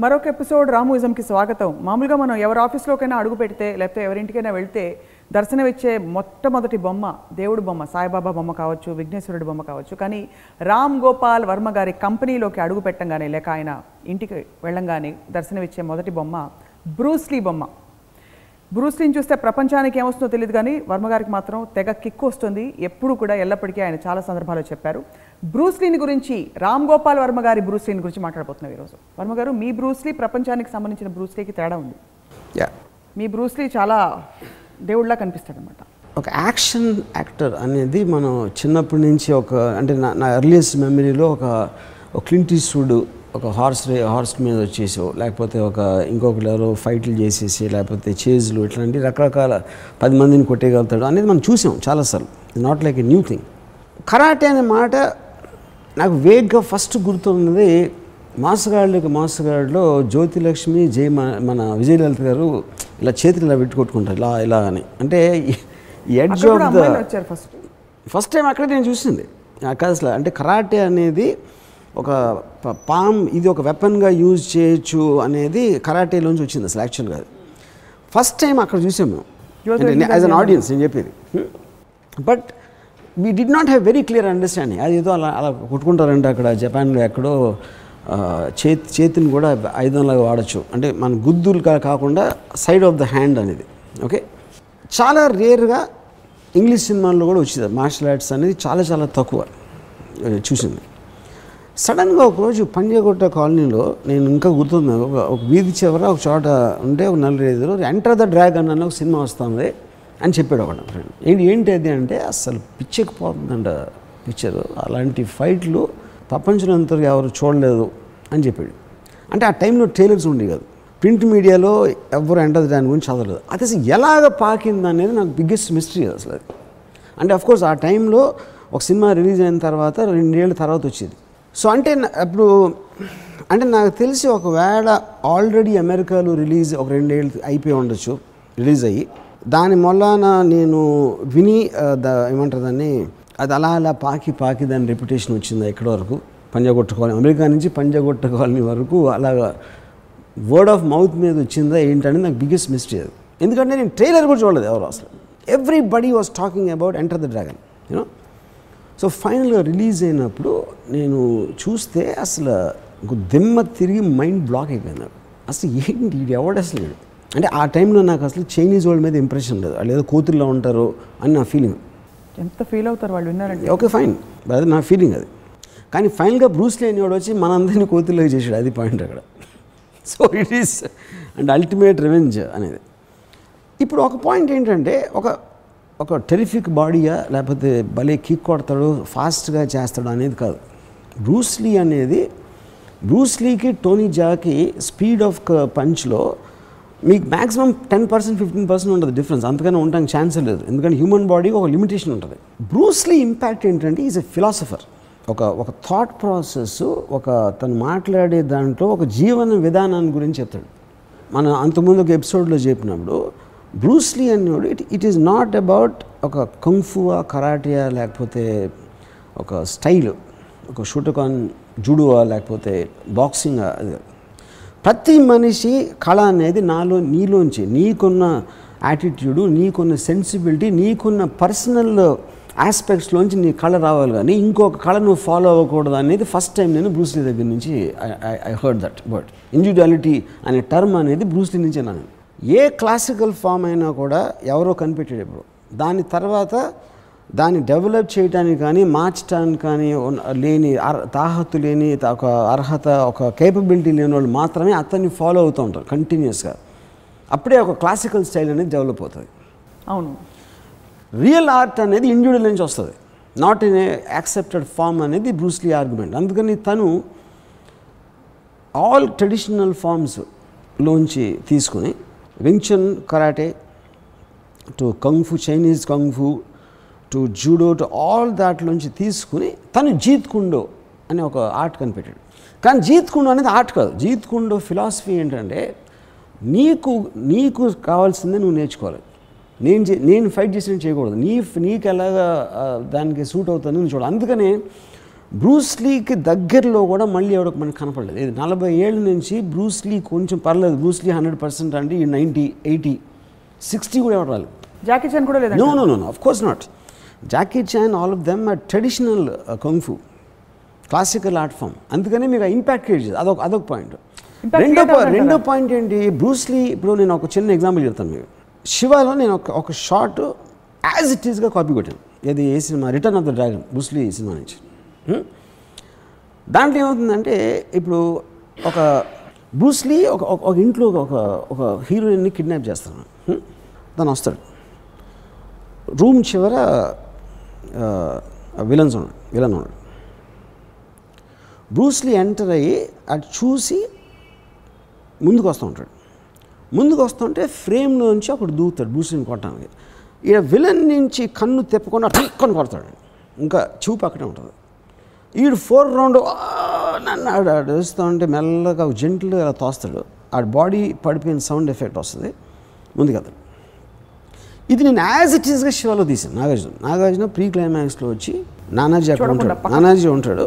మరొక ఎపిసోడ్ రామూయిజంకి స్వాగతం. మామూలుగా మనం ఎవరి ఆఫీస్లోకైనా అడుగు పెడితే లేకపోతే ఎవరింటికైనా వెళ్తే దర్శనమిచ్చే మొట్టమొదటి బొమ్మ దేవుడు బొమ్మ సాయిబాబా బొమ్మ కావచ్చు విఘ్నేశ్వరుడి బొమ్మ కావచ్చు. కానీ రామ్ గోపాల్ వర్మ గారి కంపెనీలోకి అడుగు పెట్టంగానే లేక ఆయన ఇంటికి వెళ్ళంగానే దర్శనమిచ్చే మొదటి బొమ్మ బ్రూస్లీ బొమ్మ. బ్రూస్లీని చూస్తే ప్రపంచానికి ఏమొస్తుందో తెలియదు కానీ వర్మ గారికి మాత్రం తెగ కిక్కు వస్తుంది. ఎప్పుడు కూడా ఎల్లప్పటికీ ఆయన చాలా సందర్భాల్లో చెప్పారు. బ్రూస్లీని గురించి రామ్ గోపాల్ వర్మ గారి బ్రూస్లీని గురించి మాట్లాడబోతున్నాం ఈరోజు. వర్మ గారు మీ బ్రూస్లీ ప్రపంచానికి సంబంధించిన బ్రూస్లీకి తేడా ఉంది. యా. మీ బ్రూస్లీ చాలా దేవుళ్ళ కనిపిస్తాడు అనమాట ఒక యాక్షన్ యాక్టర్ అనేది మనం చిన్నప్పటి నుంచి ఒక అంటే నా నా ఎర్లియస్ట్ మెమరీలో ఒక ఒక క్లింట్ ఈస్వుడ్ ఒక హార్స్ రే హార్స్ మీద వచ్చేసో లేకపోతే ఒక ఇంకొకరు ఎవరో ఫైట్లు చేసేసి లేకపోతే చేజ్లు ఇట్లాంటి రకరకాల పది మందిని కొట్టేయగలుగుతాడు అనేది మనం చూసాం చాలాసార్లు. Not like a new thing karate అనే మాట నాకు వేగ్గా ఫస్ట్ గుర్తున్నది మాసగాళ్ళకి మాసగాడిలో జ్యోతిలక్ష్మి జయ మన- విజయలలిత గారు ఇలా చేతులు ఇలా పెట్టుకొట్టుకుంటారు ఇలా ఇలా అని. అంటే edge of the first first time అక్కడే నేను చూసింది. అసలు అంటే కరాటే అనేది ఒక పామ్ ఇది ఒక వెపన్గా యూజ్ చేయొచ్చు అనేది కరాటేలోంచి వచ్చింది అసలు యాక్చువల్గా ఫస్ట్ టైం అక్కడ చూసాం మేము. యాజ్ అన్ ఆడియన్స్ నేను చెప్పేది. But we did not have very clear understanding అది ఏదో అలా అలా కొట్టుకుంటారంటే అక్కడ జపాన్లో ఎక్కడో చేతి చేతిని కూడా ఆయుధంలాగా వాడచ్చు. అంటే మన గుద్దులు కాకుండా సైడ్ ఆఫ్ ద హ్యాండ్ అనేది. ఓకే చాలా రేర్గా ఇంగ్లీష్ సినిమాల్లో కూడా వచ్చింది. మార్షల్ ఆర్ట్స్ అనేది చాలా చాలా తక్కువ చూసింది. సడన్గా ఒకరోజు పంజాగుట్ట కాలనీలో నేను ఇంకా గుర్తుంది? ఒక ఒక వీధి చివర ఒక చోట ఉంటే ఒక నలుగురు ఐదుగురు ఎంటర్ ద డ్రాగన్ అన్న ఒక సినిమా వస్తుంది. అని చెప్పాడు ఒకడు ఫ్రెండ్ ఏంటి ఏంటి అది అంటే అసలు పిచ్చెక్కిపోతుందంట పిక్చర్. అలాంటి ఫైట్లు ప్రపంచంలో అంతగా ఎవరు చూడలేదు అని చెప్పాడు. అంటే ఆ టైంలో ట్రైలర్స్ ఉండే కాదు. ప్రింట్ మీడియాలో ఎవరు ఎంటర్ దాని గురించి చదవలేదు. అది అసలు ఎలాగ పాకింది అనేది నాకు బిగ్గెస్ట్ మిస్టరీ అసలు అది. అంటే అఫ్ కోర్స్ ఆ టైంలో ఒక సినిమా రిలీజ్ అయిన తర్వాత రెండేళ్ళ తర్వాత వచ్చేది. సో అంటే అప్పుడు అంటే నాకు తెలిసి ఒకవేళ ఆల్రెడీ అమెరికాలో రిలీజ్ ఒక రెండేళ్ళు అయిపోయి ఉండొచ్చు రిలీజ్ అయ్యి. దాని మొలన నేను విని ద ఏమంటారు దాన్ని అది అలా అలా పాకి పాకి దాని రెప్యుటేషన్ వచ్చింది ఎక్కడ వరకు పంజాగుట్ట కాలనీ అమెరికా నుంచి పంజాగుట్ట కాలనీ వరకు అలాగా వర్డ్ ఆఫ్ మౌత్ మీద వచ్చిందా ఏంటనేది నాకు బిగ్గెస్ట్ మిస్టరీ అది. ఎందుకంటే నేను ట్రైలర్ కూడా చూడలేదు ఎవరు అసలు. Everybody was talking about Enter the Dragon you know so ఫైనల్గా రిలీజ్ అయినప్పుడు నేను చూస్తే అసలు దిమ్మ తిరిగి మైండ్ బ్లాక్ అయిపోయింది అసలు ఏంటి ఇది? ఎవడు అసలు అంటే ఆ టైంలో నాకు అసలు చైనీస్ వాళ్ళ మీద ఇంప్రెషన్ లేదు. వాళ్ళు ఏదో కూతుర్లో ఉంటారు అని నా ఫీలింగ్ ఎంత ఫీల్ అవుతారు వాళ్ళు? విన్నారంటే. ఓకే ఫైన్ అది నా ఫీలింగ్ అది. కానీ ఫైనల్గా బ్రూస్ లేని వాడు వచ్చి మనందరినీ కోతుల్లోకి చేసాడు అది పాయింట్ అక్కడ. So it is and ultimate revenge అనేది. ఇప్పుడు ఒక పాయింట్ ఏంటంటే ఒక ఒక టెరిఫిక్ బాడీయా లేకపోతే భలే కిక్ కొడతాడు ఫాస్ట్గా చేస్తాడు అనేది కాదు. బ్రూస్లీ అనేది బ్రూస్లీకి టోనీ జాకి స్పీడ్ ఆఫ్ పంచ్లో మీకు maximum ten percent fifteen percent ఉంటుంది డిఫరెన్స్ అంతకన్నా ఉండడానికి ఛాన్స్ లేదు. ఎందుకంటే హ్యూమన్ బాడీ ఒక లిమిటేషన్ ఉంటుంది. బ్రూస్లీ ఇంపాక్ట్ ఏంటంటే ఈజ్ ఎ ఫిలాసఫర్ ఒక ఒక థాట్ ప్రాసెస్ ఒక తను మాట్లాడే దాంట్లో ఒక జీవన విధానాన్ని గురించి చెప్తాడు. మనం అంతకుముందు ఒక ఎపిసోడ్లో చెప్పినప్పుడు బ్రూస్లీ అనేవాడు it it is not about ఒక కంఫువా కరాటియా లేకపోతే ఒక స్టైల్ ఒక షూటకాన్ జుడువా లేకపోతే బాక్సింగ్ అది ప్రతి మనిషి కళ అనేది నాలో నీలోంచి నీకున్న యాటిట్యూడు నీకున్న సెన్సిబిలిటీ నీకున్న పర్సనల్ ఆస్పెక్ట్స్లోంచి నీ కళ రావాలి కానీ ఇంకొక కళ నువ్వు ఫాలో అవ్వకూడదు అనేది ఫస్ట్ టైం నేను బ్రూస్లీ దగ్గర నుంచి I heard that word individuality అనే టర్మ్ అనేది బ్రూస్లీ నుంచే నేను ఏ క్లాసికల్ ఫామ్ అయినా కూడా ఎవరో కనిపెట్టాడు ఇప్పుడు. దాని తర్వాత దాన్ని డెవలప్ చేయడానికి కానీ మార్చడానికి కానీ లేని తాహతు లేని ఒక అర్హత ఒక కేపబిలిటీ లేని వాళ్ళు మాత్రమే అతన్ని ఫాలో అవుతూ ఉంటారు కంటిన్యూస్గా అప్పుడే ఒక క్లాసికల్ స్టైల్ అనేది డెవలప్ అవుతుంది. అవును. రియల్ ఆర్ట్ అనేది ఇండివిజువల్ నుంచి వస్తుంది. Not in a accepted form అనేది బ్రూస్లీ ఆర్గ్యుమెంట్ అందుకని తను ఆల్ ట్రెడిషనల్ ఫార్మ్స్ లోంచి తీసుకుని Wing Chun karate to kung fu Chinese kung fu to judo to all దాంట్లోంచి తీసుకుని తను జీత్ కుండో అనే ఒక ఆర్ట్ కనిపెట్టాడు. కానీ జీత్ కుండో అనేది ఆర్ట్ కాదు. జీత్ కుండో ఫిలాసఫీ ఏంటంటే నీకు నీకు కావాల్సిందే నువ్వు నేర్చుకోవాలి. నేను చే నేను ఫైట్ చేసినట్టు చేయకూడదు. నీ నీకు ఎలాగా దానికి సూట్ అవుతుంది నువ్వు చూడాలి అందుకనే బ్రూస్లీకి దగ్గరలో కూడా మళ్ళీ ఎవరికి మనకి కనపడలేదు. ఇది నలభై ఏళ్ళ నుంచి బ్రూస్లీ కొంచెం పర్లేదు. బ్రూస్లీ హండ్రెడ్ పర్సెంట్ అంటే ఈ నైంటీ ఎయిటీ సిక్స్టీ కూడా ఎవరు రాలేదు. జాకీ చాన్ కూడా లేదండి no no no of course not Jackie Chan all of them are traditional kung fu classical art form అందుకని మీకు ఇంపాక్ట్ క్రియేట్ చేస్తుంది అదొక అదొక పాయింట్ రెండో? రెండో పాయింట్ ఏంటి? బ్రూస్లీ ఇప్పుడు నేను ఒక చిన్న ఎగ్జాంపుల్ చెప్తాను మీకు. శివాలో నేను ఒక ఒక షార్ట్ యాజ్ ఇట్ ఈస్గా కాపీ కొట్టాను. ఇది ఏ cinema? Return of the Dragon Bruce Lee cinema నుంచి. Hmm? దాంట్లో ఏమవుతుందంటే ఇప్పుడు ఒక బ్రూస్లీ ఒక ఒక- ఒక ఇంట్లో ఒక ఒక హీరోయిన్ని కిడ్నాప్ చేస్తాను. Hmm? తను వస్తాడు. రూమ్ చివర విలన్స్ ఉన్నాడు విలన్ ఉన్నాడు బ్రూస్లీ ఎంటర్ అయ్యి అది చూసి ముందుకు వస్తూ ఉంటాడు. ముందుకు వస్తుంటే ఫ్రేమ్లోంచి అప్పుడు దూకుతాడు బ్రూస్లీని కొట్టడానికి. ఈడ విలన్ నుంచి కన్ను తిప్పకుండా ఠక్కుని కొడతాడు. ఇంకా చూపు అక్కడే ఉంటుంది. ఈడు ఫోర్ రౌండ్ నన్ను ఆడు వేస్తూ ఉంటే మెల్లగా జెంట్లుగా అలా తోస్తాడు. ఆడ బాడీ పడిపోయిన సౌండ్ ఎఫెక్ట్ వస్తుంది. ముందుకెళ్తాడు. ఇది నేను యాజ్ ఇట్ ఈస్గా శివలో తీసాను నాగార్జున. నాగార్జున ప్రీ క్లైమాక్స్లో వచ్చి నానాజీ అక్కడ ఉంటాడు. నానాజీ ఉంటాడు.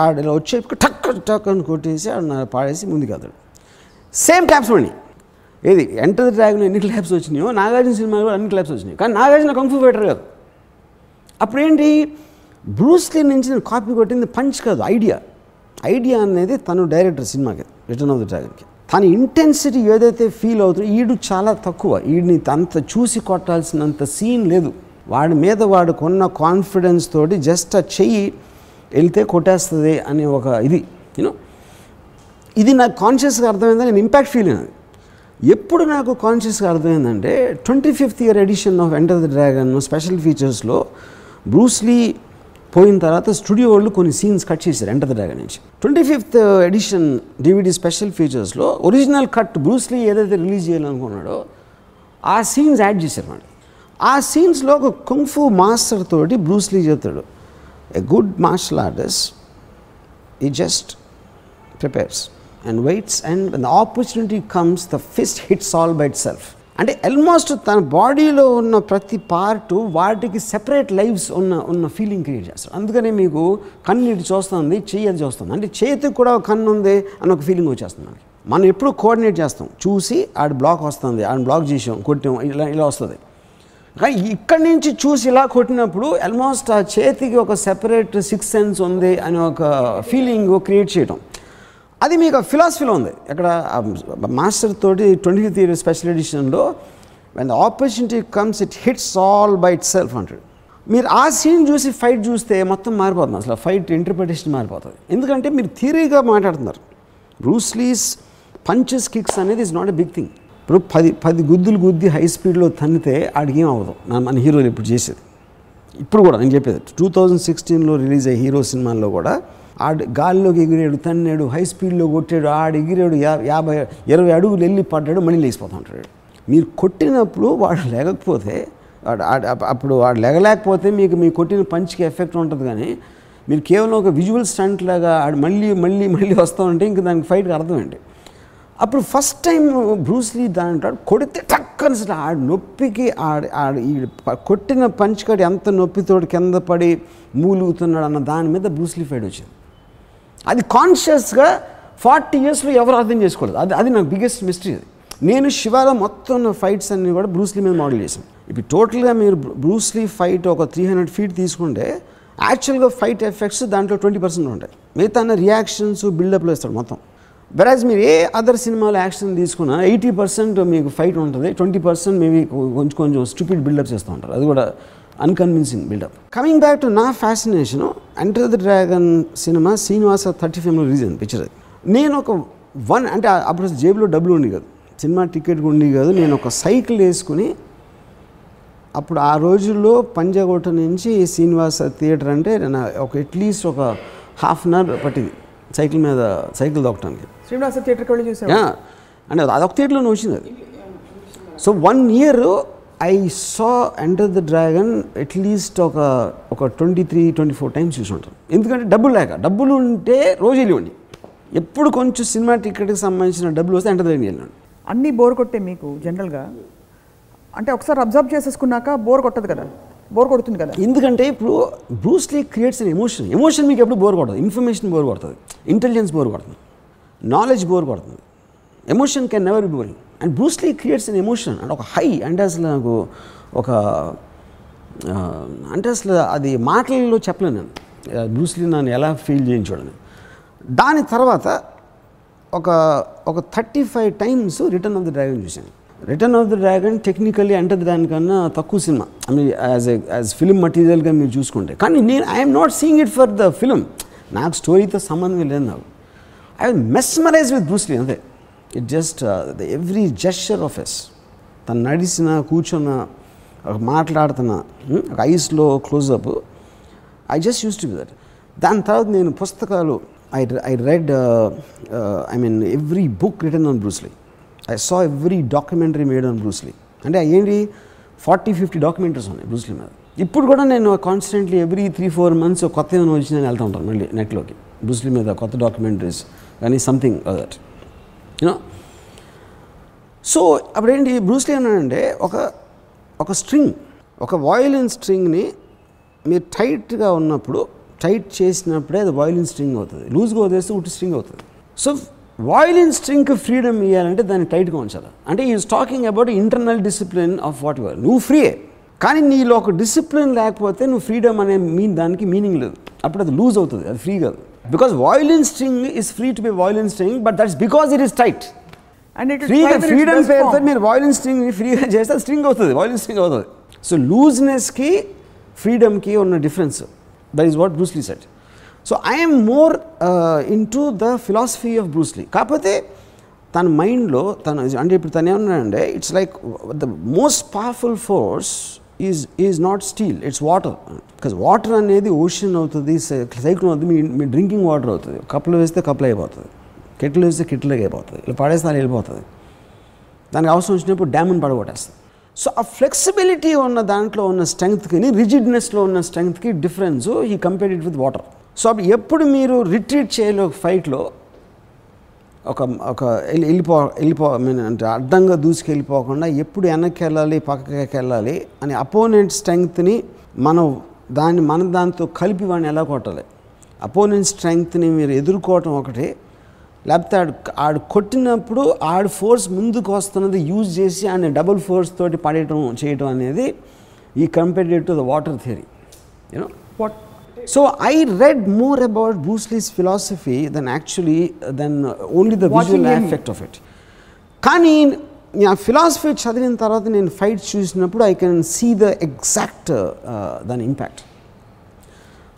ఆడ ఇలా వచ్చి టక్ టక్ అని కొట్టేసి ఆడ పాడేసి ముందుకెళ్తాడు సేమ్ క్లాప్స్ పడి ఏది? ఎంటర్ ది డ్రాగన్ ఎన్ని క్లాప్స్ వచ్చినాయో నాగార్జున సినిమాలో కూడా అన్ని క్లాప్స్ వచ్చినాయి. కానీ నాగార్జున కంఫూ ఫైటర్ కాదు. అప్పుడేంటి? బ్రూస్లీ నుంచి నేను కాపీ కొట్టింది పంచ్ కాదు ఐడియా ఐడియా అనేది తను డైరెక్టర్ సినిమాకి రిటర్న్ ఆఫ్ ద డ్రాగన్కి తన ఇంటెన్సిటీ ఏదైతే ఫీల్ అవుతుందో ఈడు చాలా తక్కువ. ఈడిని అంత చూసి కొట్టాల్సినంత సీన్ లేదు. వాడి మీద వాడు కొన్న కాన్ఫిడెన్స్ తోటి జస్ట్ ఆ చెయ్యి వెళ్తే కొట్టేస్తుంది అనే ఒక ఇది యూనో ఇది నాకు కాన్షియస్గా అర్థమైందా నేను ఇంపాక్ట్ ఫీల్ అయినది. ఎప్పుడు నాకు కాన్షియస్గా అర్థమైందంటే twenty fifth year edition of Enter the Dragon special ఫీచర్స్లో Bruce Lee పోయిన తర్వాత స్టూడియో వాళ్ళు కొన్ని సీన్స్ కట్ చేశారు ఎంటర్ ద డ్రాగన్ నుంచి. Twenty fifth edition DVD special ఫీచర్స్లో original cut Bruce Lee ఏదైతే రిలీజ్ చేయాలనుకున్నాడో ఆ సీన్స్ యాడ్ చేశారు మాట ఆ సీన్స్లో ఒక కుంఫు మాస్టర్ తోటి బ్రూస్లీ చెప్తాడు a good martial artist he just prepares and waits and the opportunity comes the fist hits all by itself అంటే ఆల్మోస్ట్ తన బాడీలో ఉన్న ప్రతి పార్ట్ వాటికి సెపరేట్ లైఫ్స్ ఉన్న ఉన్న ఫీలింగ్ క్రియేట్ చేస్తారు. అందుకనే మీకు కన్ను ఇటు చూస్తుంది చెయ్యి అది చూస్తుంది. అంటే చేతికి కూడా ఒక కన్ను ఉంది అని ఒక ఫీలింగ్ వచ్చేస్తుంది మనం ఎప్పుడు కోఆర్డినేట్ చేస్తాం. చూసి ఆడ బ్లాక్ వస్తుంది ఆడ బ్లాక్ చేసాం కొట్టాం ఇలా ఇలా వస్తుంది. కానీ ఇక్కడి నుంచి చూసి ఇలా కొట్టినప్పుడు ఆల్మోస్ట్ ఆ చేతికి ఒక సెపరేట్ సిక్స్ సెన్స్ ఉంది అనే ఒక ఫీలింగ్ క్రియేట్ చేయడం అది మీకు ఫిలాసఫీలో ఉంది. అక్కడ మాస్టర్ తోటి twenty fifth year special ఎడిషన్లో when the opportunity comes it hits all by itself అంటాడు మీరు ఆ సీన్ చూసి ఫైట్ చూస్తే మొత్తం మారిపోతుంది. అసలు ఫైట్ ఇంటర్ప్రిటేషన్ మారిపోతుంది. ఎందుకంటే మీరు థియరీగా మాట్లాడుతున్నారు. బ్రూస్లీస్ పంచెస్ కిక్స్ అనేది is not a big thing ఇప్పుడు పది పది గుద్దులు గుద్ది హై స్పీడ్లో తన్నితే ఆడికి ఏం అవ్వదు. నా- మన హీరోలు ఇప్పుడు చేసేది. ఇప్పుడు కూడా నేను చెప్పేది టూ థౌజండ్ సిక్స్టీన్లో రిలీజ్ అయ్యే హీరో సినిమాల్లో కూడా ఆడు గాల్లోకి ఎగిరాడు తన్నాడు హై స్పీడ్లో కొట్టాడు ఆడు ఎగిరాడు యాభై ఇరవై అడుగులు వెళ్ళి పడ్డాడు మళ్ళీ లేచిపోతూ ఉంటాడు మీరు కొట్టినప్పుడు వాడు లేకపోతే అప్పుడు వాడు లేగలేకపోతే మీకు మీ కొట్టిన పంచికి ఎఫెక్ట్ ఉంటుంది కానీ మీరు కేవలం ఒక విజువల్ స్టంట్ లాగా ఆడు మళ్ళీ మళ్ళీ మళ్ళీ వస్తూ ఉంటే ఇంక దానికి ఫైట్కి అర్థం ఏంటి అప్పుడు ఫస్ట్ టైం బ్రూస్లీ దాని అంటాడు కొడితే టక్కని అసలు ఆడు నొప్పికి ఆడ ఆడ ఈ కొట్టిన పంచికాడు ఎంత నొప్పితోటి కింద పడి మూలుగుతున్నాడు అన్న దాని మీద బ్రూస్లీ ఫైట్ వచ్చింది. అది కాన్షియస్గా ఫార్టీ ఇయర్స్లో ఎవరు అర్థం చేసుకోలేదు. అది అది నాకు బిగ్గెస్ట్ మిస్టరీ అది. నేను శివాలో మొత్తం ఉన్న ఫైట్స్ అన్ని కూడా బ్రూస్లీ మీద మోడల్ చేశాను. ఇప్పుడు టోటల్గా మీరు బ్రూస్లీ ఫైట్ ఒక త్రీ హండ్రెడ్ ఫీట్ తీసుకుంటే యాక్చువల్గా ఫైట్ ఎఫెక్ట్స్ దాంట్లో ట్వంటీ పర్సెంట్ ఉంటాయి. మిగతా రియాక్షన్స్ బిల్డప్లో ఇస్తాడు మొత్తం. వెరాజ్ మీరు ఏ అదర్ సినిమాలో యాక్షన్ తీసుకున్నా ఎయిటీ పర్సెంట్ మీకు ఫైట్ ఉంటుంది ట్వంటీ పర్సెంట్ మేబీ కొంచెం కొంచెం స్టూపిడ్ బిల్డప్ చేస్తూ ఉంటారు. అది కూడా unconvincing buildup coming back to నా fascination enter the dragon cinema Srinivasa thirty ఫైవ్లో రిలీజ్ అయింది పిక్చర్ అది నేను ఒక వన్ అంటే అప్పుడు జేబులో డబ్బులు ఉండి కాదు. సినిమా టికెట్ ఉండి కాదు నేను ఒక సైకిల్ వేసుకుని అప్పుడు ఆ రోజుల్లో పంజాగోట నుంచి శ్రీనివాస థియేటర్ అంటే నేను ఒక అట్లీస్ట్ ఒక హాఫ్ అన్ అవర్ పట్టింది. సైకిల్ మీద సైకిల్ దొక్కడానికి శ్రీనివాస థియేటర్కి వెళ్ళి చూసాం యా. అంటే అదొక థియేటర్లోనే వచ్చింది అది. So one year I saw Enter the Dragon at least ఒక ఒక twenty three twenty four times చూసి ఉంటాను ఎందుకంటే డబ్బులు లేక డబ్బులు ఉంటే రోజు వెళ్ళివ్వండి ఎప్పుడు కొంచెం సినిమా టికెట్కి సంబంధించిన డబ్బులు వస్తే ఎంటర్ దగ్గర వెళ్ళండి అన్నీ బోర్ కొట్టే మీకు జనరల్గా అంటే ఒకసారి అబ్జర్వ్ చేసేసుకున్నాక బోర్ కొట్టదు కదా? బోర్ కొడుతుంది కదా? ఎందుకంటే ఇప్పుడు Bruce Lee creates an emotion emotion మీకు ఎప్పుడు బోర్ కొడుతుంది ఇన్ఫర్మేషన్ బోర్ కొడుతుంది. ఇంటెలిజెన్స్ బోర్ కొడుతుంది. నాలెడ్జ్ బోర్ కొడుతుంది. Emotion can never be boring and Bruce Lee creates an emotion and ఒక హై అంటే అసలు నాకు ఒక అంటే అసలు అది మాటలలో చెప్పలేను నేను. బ్రూస్లీ నన్ను ఎలా ఫీల్ చేయించాడని దాని తర్వాత ఒక ఒక thirty five times Return of the Dragon చూశాను. Return of the Dragon technically అంటే దానికన్నా తక్కువ cinema I mean as as film మటీరియల్గా మీరు చూసుకుంటే. కానీ నేను I'm not seeing it for the film నాకు స్టోరీతో సంబంధం లేదు నాకు. I mesmerize with Bruce Lee అంతే. Just the every gesture of his తను నడిచిన కూర్చున్న ఒక మాట్లాడుతున్న hmm, ఒక ఐస్లో closeup I just use to be that దాని తర్వాత నేను పుస్తకాలు I I read I mean every book written on Bruce Lee I saw every documentary made on Bruce Lee అంటే ఏంటి ఫార్టీ ఫిఫ్టీ డాక్యుమెంటరీస్ ఉన్నాయి బ్రూస్లీ మీద ఇప్పుడు కూడా నేను constantly every three four months కొత్త ఏమైనా వచ్చి నేను వెళ్తూ ఉంటాను మళ్ళీ నెట్లోకి బ్రూస్లీ మీద కొత్త డాక్యుమెంటరీస్ కానీ something that you know? So అప్పుడేంటి బ్రూస్లీ అన్నాడంటే ఒక ఒక స్ట్రింగ్ ఒక వాయిలిన్ స్ట్రింగ్ని మీరు టైట్గా ఉన్నప్పుడు టైట్ చేసినప్పుడే అది వాయిలిన్ స్ట్రింగ్ అవుతుంది. లూజ్గా వదిలేస్తే ఉట్టి స్ట్రింగ్ అవుతుంది. సో వాయిలిన్ స్ట్రింగ్కి ఫ్రీడమ్ ఇవ్వాలంటే దాన్ని టైట్గా ఉంచాలి. అంటే is talking about internal discipline of what your నువ్వు ఫ్రీయే. కానీ నీలో ఒక డిసిప్లిన్ లేకపోతే నువ్వు ఫ్రీడమ్ అనే మీన్ దానికి మీనింగ్ లేదు. అప్పుడు అది లూజ్ అవుతుంది. అది ఫ్రీ కాదు. Because violin string is free to be violin string but that's because it is tight and it ఫ్రీగా ఫ్రీడమ్ పేరుతో మీరు వాయిలిన్ స్ట్రింగ్ ఫ్రీగా చేస్తే స్ట్రింగ్ అవుతుంది వాయిలిన్ స్ట్రింగ్ అవుతుంది. సో లూజ్నెస్కి ఫ్రీడమ్కి ఉన్న difference that is what Bruce Lee said so I'm more into the philosophy of Bruce Lee కాకపోతే తన మైండ్లో తన అంటే ఇప్పుడు తను ఏమన్నాడంటే it's like the most powerful force is is not steel it's water because water అనేది ఓషన్ అవుతుంది సైక్లోన్ అవుతుంది మీ మీ డ్రింకింగ్ వాటర్ అవుతుంది. కప్పులు వేస్తే కప్పులు అయిపోతుంది. కెట్లు వేస్తే కిట్లకి అయిపోతుంది. ఇలా పడేస్తే వెళ్ళిపోతుంది దానికి అవసరం వచ్చినప్పుడు డ్యామ్ని పడగొట్టేస్తుంది. సో ఆ ఫ్లెక్సిబిలిటీ ఉన్న దాంట్లో ఉన్న స్ట్రెంగ్త్కి రిజిడ్నెస్లో ఉన్న స్ట్రెంగ్త్కి difference he compare it with water so అప్పుడు ఎప్పుడు మీరు రిట్రీట్ చేయలే ఫైట్లో ఒక ఒక వెళ్ళి వెళ్ళిపో వెళ్ళిపో మీన్ అంటే అడ్డంగా దూసుకెళ్ళిపోకుండా ఎప్పుడు వెనక్కి వెళ్ళాలి పక్కకి వెళ్ళాలి అని అపోనెంట్ స్ట్రెంగ్త్ని మనం దాన్ని మన దాంతో కలిపి వాడిని ఎలా కొట్టాలి? అపోనెంట్ స్ట్రెంగ్త్ని మీరు ఎదుర్కోవటం ఒకటి. లేకపోతే ఆడు ఆడు కొట్టినప్పుడు ఆడు ఫోర్స్ ముందుకు వస్తున్నది యూజ్ చేసి ఆయన డబుల్ ఫోర్స్ తోటి పడేయటం చేయటం అనేది ఈ compared to the water theory you know what so I read more about Bruce Lee's philosophy then actually then only the Watching visual him. Effect of it కానీ ఆ ఫిలాసఫీ చదివిన తర్వాత నేను ఫైట్ చూసినప్పుడు I can see the exact దాని impact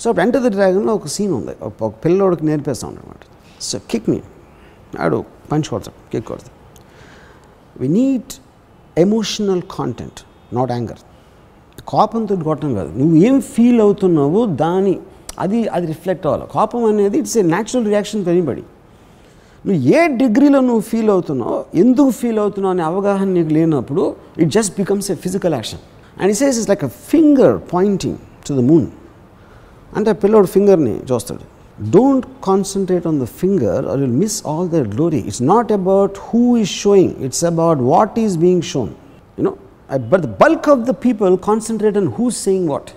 so అప్పుడు enter the డ్రాగన్లో ఒక సీన్ ఉంది. ఒక పిల్లోడికి నేర్పేస్తాం అనమాట సో కిక్ మీ ఆడు పంచ్ కొడతాడు కిక్ కొడతాడు. We need emotional content not anger కోపంతో కొట్టడం కాదు. నువ్వు ఏం ఫీల్ అవుతున్నావో దాని అది అది రిఫ్లెక్ట్ అవ్వాలి. కోపం అనేది it's a natural reaction to నువ్వు ఏ డిగ్రీలో నువ్వు ఫీల్ అవుతున్నావు ఎందుకు ఫీల్ అవుతున్నావు అనే అవగాహన నీకు లేనప్పుడు it just becomes a physical action and it says is like a finger pointing to the moon అంటే పిల్లోడు ఫింగర్ని చూస్తాడు. Don't concentrate on the finger or will miss all the glory it's not about who is showing it's about what is being shown you know but the bulk of the people concentrate on who saying what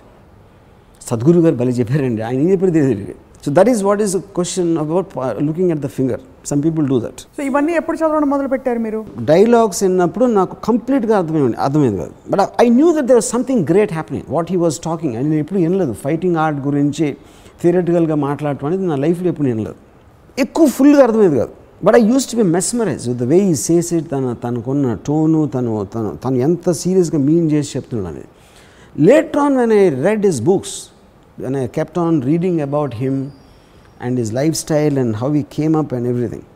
Sadhguru garu బలి చెప్పారండి. ఆయన ఏం చెప్పారు తెలియదు so that is what is question about looking at the finger some people do that so ఇవన్నీ ఎప్పుడు చదవడం మొదలు పెట్టారు మీరు? డైలాగ్స్ విన్నప్పుడు నాకు కంప్లీట్గా అర్థమైంది అర్థమైంది కాదు. But I knew that there something great happening what he was talking అని నేను ఎప్పుడు వినలేదు. ఫైటింగ్ ఆర్ట్ గురించి థియరటికల్గా మాట్లాడటం అనేది నా లైఫ్లో ఎప్పుడు వినలేదు. ఎక్కువ ఫుల్గా అర్థమైంది కాదు. But I use to be mesmerize the way he says it తన తనకున్న టోను తను తను తను ఎంత సీరియస్గా మీన్ చేసి చెప్తున్నాడు అనేది. Later on when I read his books when I kept on reading about him and his lifestyle and how he came up and everything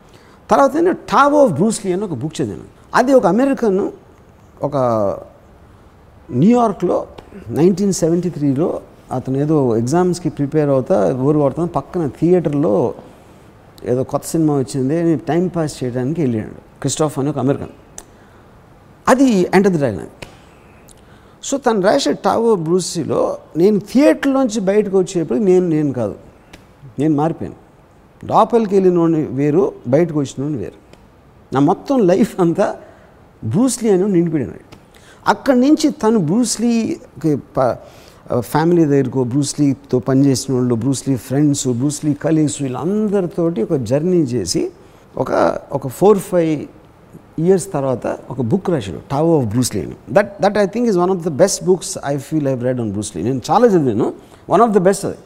తర్వాత నేను టావ్ ఆఫ్ బ్రూస్లీ అని ఒక బుక్ చదివాను. అది ఒక అమెరికన్ ఒక న్యూయార్క్లో నైన్టీన్ సెవెంటీ త్రీలో అతను ఏదో ఎగ్జామ్స్కి ప్రిపేర్ అవుతా ఊరు కొడుతున్నా పక్కన థియేటర్లో ఏదో కొత్త సినిమా వచ్చింది అని టైం పాస్ చేయడానికి వెళ్ళాడు క్రిస్టాఫ్ అని ఒక అమెరికన్. అది ఎంటర్ ది డ్రాగన్ సో తను రాసే టావో బ్రూసీలో నేను థియేటర్లోంచి బయటకు వచ్చేప్పుడు నేను నేను కాదు. నేను మారిపోయాను. లోపలికి వెళ్ళినోడిని వేరు బయటకు వచ్చినోడిని వేరు. నా మొత్తం లైఫ్ అంతా బ్రూస్లీ అని నిండిపోయినాడు. అక్కడి నుంచి తను బ్రూస్లీకి ఫ్యామిలీ దగ్గరకు బ్రూస్లీతో పనిచేసిన వాళ్ళు Bruce Lee friends Bruce Lee colleagues వీళ్ళందరితోటి ఒక జర్నీ చేసి ఒక ఒక ఫోర్ ఫైవ్ ఇయర్స్ తర్వాత ఒక బుక్ రాశాడు టావ్ ఆఫ్ బ్రూస్లీ అని. That that I think is one of the best books I feel I read on Bruce Lee నేను చాలా చదివాను వన్ ఆఫ్ ద బెస్ట్ అది.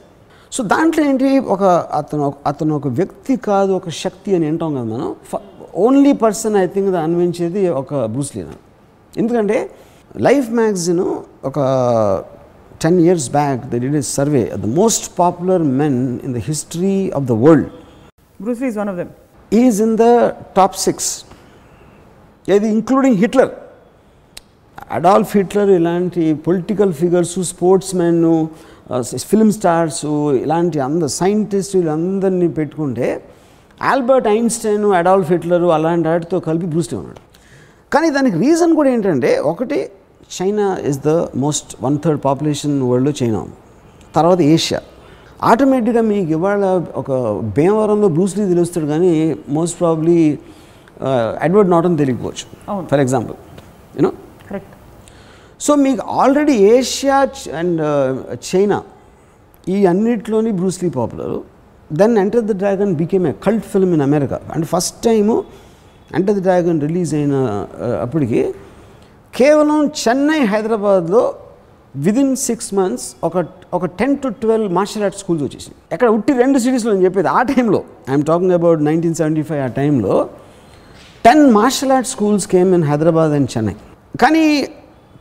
సో దాంట్లో ఏంటి ఒక అతను అతను ఒక వ్యక్తి కాదు ఒక శక్తి అని వింటాం కదా మనం. ఓన్లీ పర్సన్ ఐ థింక్ అనిపించేది ఒక బ్రూస్లీనా ఎందుకంటే లైఫ్ మ్యాగజిన్ ఒక ten years back the did is survey the most popular men in the history of the world Bruce Lee is one of them is in the top six ఏది including Hitler Adolf Hitler ఇలాంటి political figures sportsmen film stars ఇలాంటి అందరు scientist వీళ్ళందరినీ పెట్టుకుంటే Albert Einstein Adolf Hitler అలాంటి వాటితో కలిపి Bruce Lee ఉన్నాడు. కానీ దానికి రీజన్ కూడా ఏంటంటే ఒకటి China is the most one third population వరల్డ్లో చైనా తర్వాత ఏషియా ఆటోమేటిక్గా మీకు ఇవాళ ఒక భీమవరంలో బ్రూస్లీ తెలుస్తాడు కానీ మోస్ట్ ప్రాబ్లీ ఎడ్వర్డ్ నాటన్ తెలియకపోవచ్చు. For example you know correct so మీకు ఆల్రెడీ ఏషియా అండ్ చైనా ఈ అన్నిట్లోని Bruce Lee popular then Enter the Dragon became a cult film in America and first time Enter the Dragon release అయిన uh, అప్పటికి కేవలం చెన్నై హైదరాబాద్లో within six months ఒక ఒక ten to twelve martial arts schools వచ్చేసింది ఎక్కడ ఉట్టి రెండు సిటీస్లో నేను చెప్పేది ఆ టైంలో I'm talking about nineteen seventy five ఆ టైంలో ten martial arts schools came in Hyderabad and Chennai. కానీ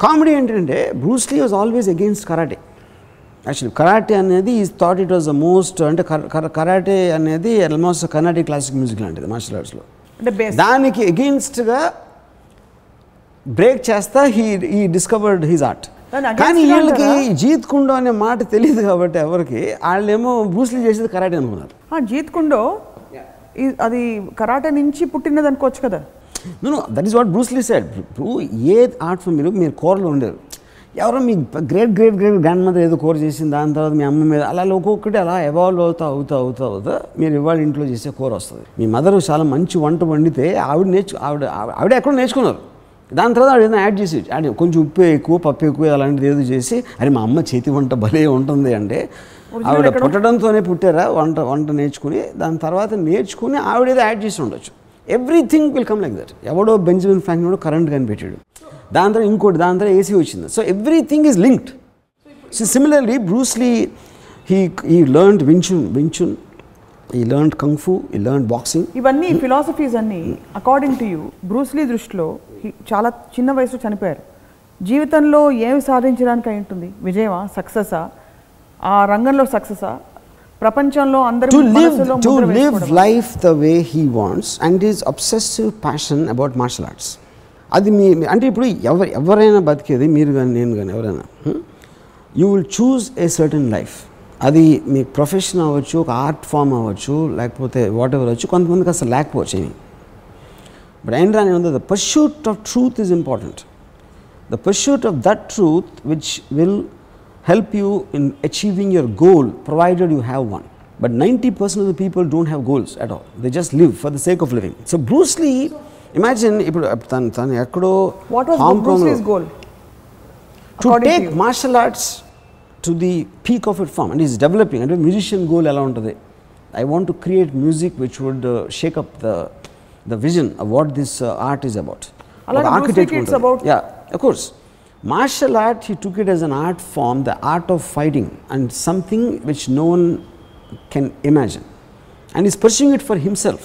కామెడీ ఏంటంటే Bruce Lee was always against karate actually karate అనేది he thought it was the most అంటే కరాటే అనేది almost Carnatic classic music లాంటిది martial ఆర్ట్స్లో దానికి ఎగెయిన్స్ట్గా బ్రేక్ చేస్తా he he discovered his art కానీ వీళ్ళకి? జీత్ కుండో అనే మాట తెలియదు కాబట్టి ఎవరికి వాళ్ళేమో బ్రూస్లీ చేసేది కరాటే అనుకున్నారు. ఆ, జీత్ కుండో అది కరాటే నుంచి పుట్టినది అనుకోవచ్చు కదా. No that is what Bruce Lee said ఇప్పుడు ఏ ఆర్ట్ ఫామ్ మీరు మీరు కూరలో ఉండేది. ఎవరో మీ great great great grandmother ఏదో కూర చేసింది దాని తర్వాత మీ అమ్మ మీద అలా ఒక్కొక్కటి అలా ఎవాల్వ్ అవుతా అవుతా అవుతా అవుతా మీరు ఇవాళ ఇంట్లో చేసే కూర వస్తుంది. మీ మదర్ చాలా మంచి వంట వండితే ఆవిడ నేర్చు ఆవిడ- ఆవిడ ఎక్కడో నేర్చుకున్నారు. దాని తర్వాత ఆవిడ ఏదైనా యాడ్ చేసి యాడ్ కొంచెం ఉప్పు ఎక్కువ పప్పు ఎక్కువ అలాంటిది ఏదో చేసి అరే మా అమ్మ చేతి వంట భలే ఉంటుంది అంటే ఆవిడ? పుట్టడంతోనే పుట్టారా వంట వంట నేర్చుకుని దాని తర్వాత నేర్చుకుని ఆవిడ ఏదో యాడ్ చేసి ఉండొచ్చు. Everything will come like that ఎవడో బెంజమిన్ ఫ్రాంక్లిన్ కరెంట్ కనిపెట్టాడు దాని తర్వాత ఇంకోటి దాని తర్వాత ఏసీ వచ్చింది. So everything is linked so similarly Bruce Lee he he learned Wing Chun Wing Chun he learned kung fu he learned boxing ఇవన్నీ philosophies అన్నీ according to you Bruce Lee దృష్టిలో చాలా చిన్న వయసులో చనిపోయారు. జీవితంలో ఏమి సాధించడానికి అయి ఉంటుంది? విజయమా? సక్సెసా? ఆ రంగంలో సక్సెసా? ప్రపంచంలో అందరి to live? Life the way he wants and is obsessive passion about martial arts అది మీ అంటే ఇప్పుడు ఎవరు ఎవరైనా బతికేది మీరు కానీ నేను కానీ ఎవరైనా you will choose a certain life అది మీ ప్రొఫెషన్ అవ్వచ్చు ఒక ఆర్ట్ ఫామ్ అవ్వచ్చు లేకపోతే వాట్ ఎవర్ అవ్వచ్చు కొంతమందికి అసలు లేకపోవచ్చు But Ayn Rand, the pursuit of truth is important. The pursuit of that truth which will help you in achieving your goal provided you have one. But 90% of the people don't have goals at all. They just live for the sake of living. So Bruce Lee, imagine uh, What was Bruce Lee's goal? To take to martial arts to the peak of its form and he's developing and a musician goal along today. I want to create music which would uh, shake up the the vision of what this art is about అలాగే Bruce Lee it's about- yeah of course martial art he took it as an art form the art of fighting and something which no one can imagine and he's pursuing it for himself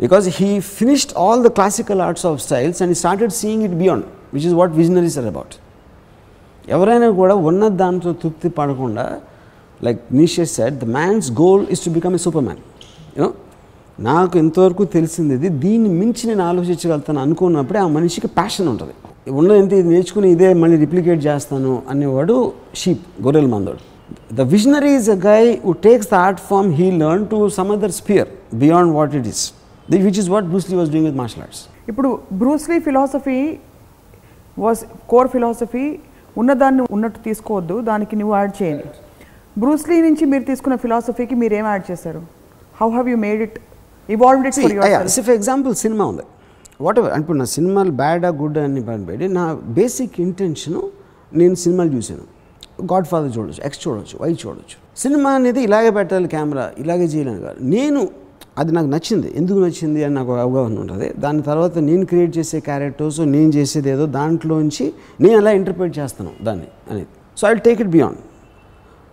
because he finished all the classical arts of styles and he started seeing it beyond which is what visionaries are about ఎవరైనా కూడా ఉన్న దాంట్లో తృప్తి పడకుండా like Nietzsche said the man's goal is to become a super man you know నాకు ఎంతవరకు తెలిసింది ఇది దీన్ని మించి నేను ఆలోచించగలుగుతాను అనుకున్నప్పుడే ఆ మనిషికి ప్యాషన్ ఉంటుంది. ఉన్నది ఇది నేర్చుకుని ఇదే మళ్ళీ రిప్లికేట్ చేస్తాను అనేవాడు షీప్ గొర్రెల మందోడు. The visionary is a guy who takes the art form he learn to some other sphere beyond what it is which is what Bruce Lee was doing with martial arts ఇప్పుడు Bruce Lee philosophy was core philosophy ఉన్నదాన్ని ఉన్నట్టు తీసుకోవద్దు దానికి నువ్వు add చేయండి. Bruce Lee నుంచి మీరు తీసుకున్న ఫిలాసఫీకి మీరు ఏం యాడ్ చేశారు? How have you made it evolved it for your C for example cinema ఉంది వాట్ ఎవర్ ఇప్పుడు నా సినిమాలు బ్యాడా గుడ్ అని పెట్టి నా బేసిక్ ఇంటెన్షను నేను సినిమాలు చూశాను. గాడ్ ఫాదర్ చూడొచ్చు ఎక్స్ చూడొచ్చు వై చూడొచ్చు. సినిమా అనేది ఇలాగే పెట్టాలి కెమెరా ఇలాగే చేయలేను కాదు. నేను అది నాకు నచ్చింది. ఎందుకు నచ్చింది అని నాకు అవగాహన ఉంటుంది. దాని తర్వాత నేను క్రియేట్ చేసే క్యారెక్టర్స్ నేను చేసేది ఏదో దాంట్లోంచి నేను ఎలా ఇంటర్ప్రిట్ చేస్తాను దాన్ని అనేది. So I take it beyond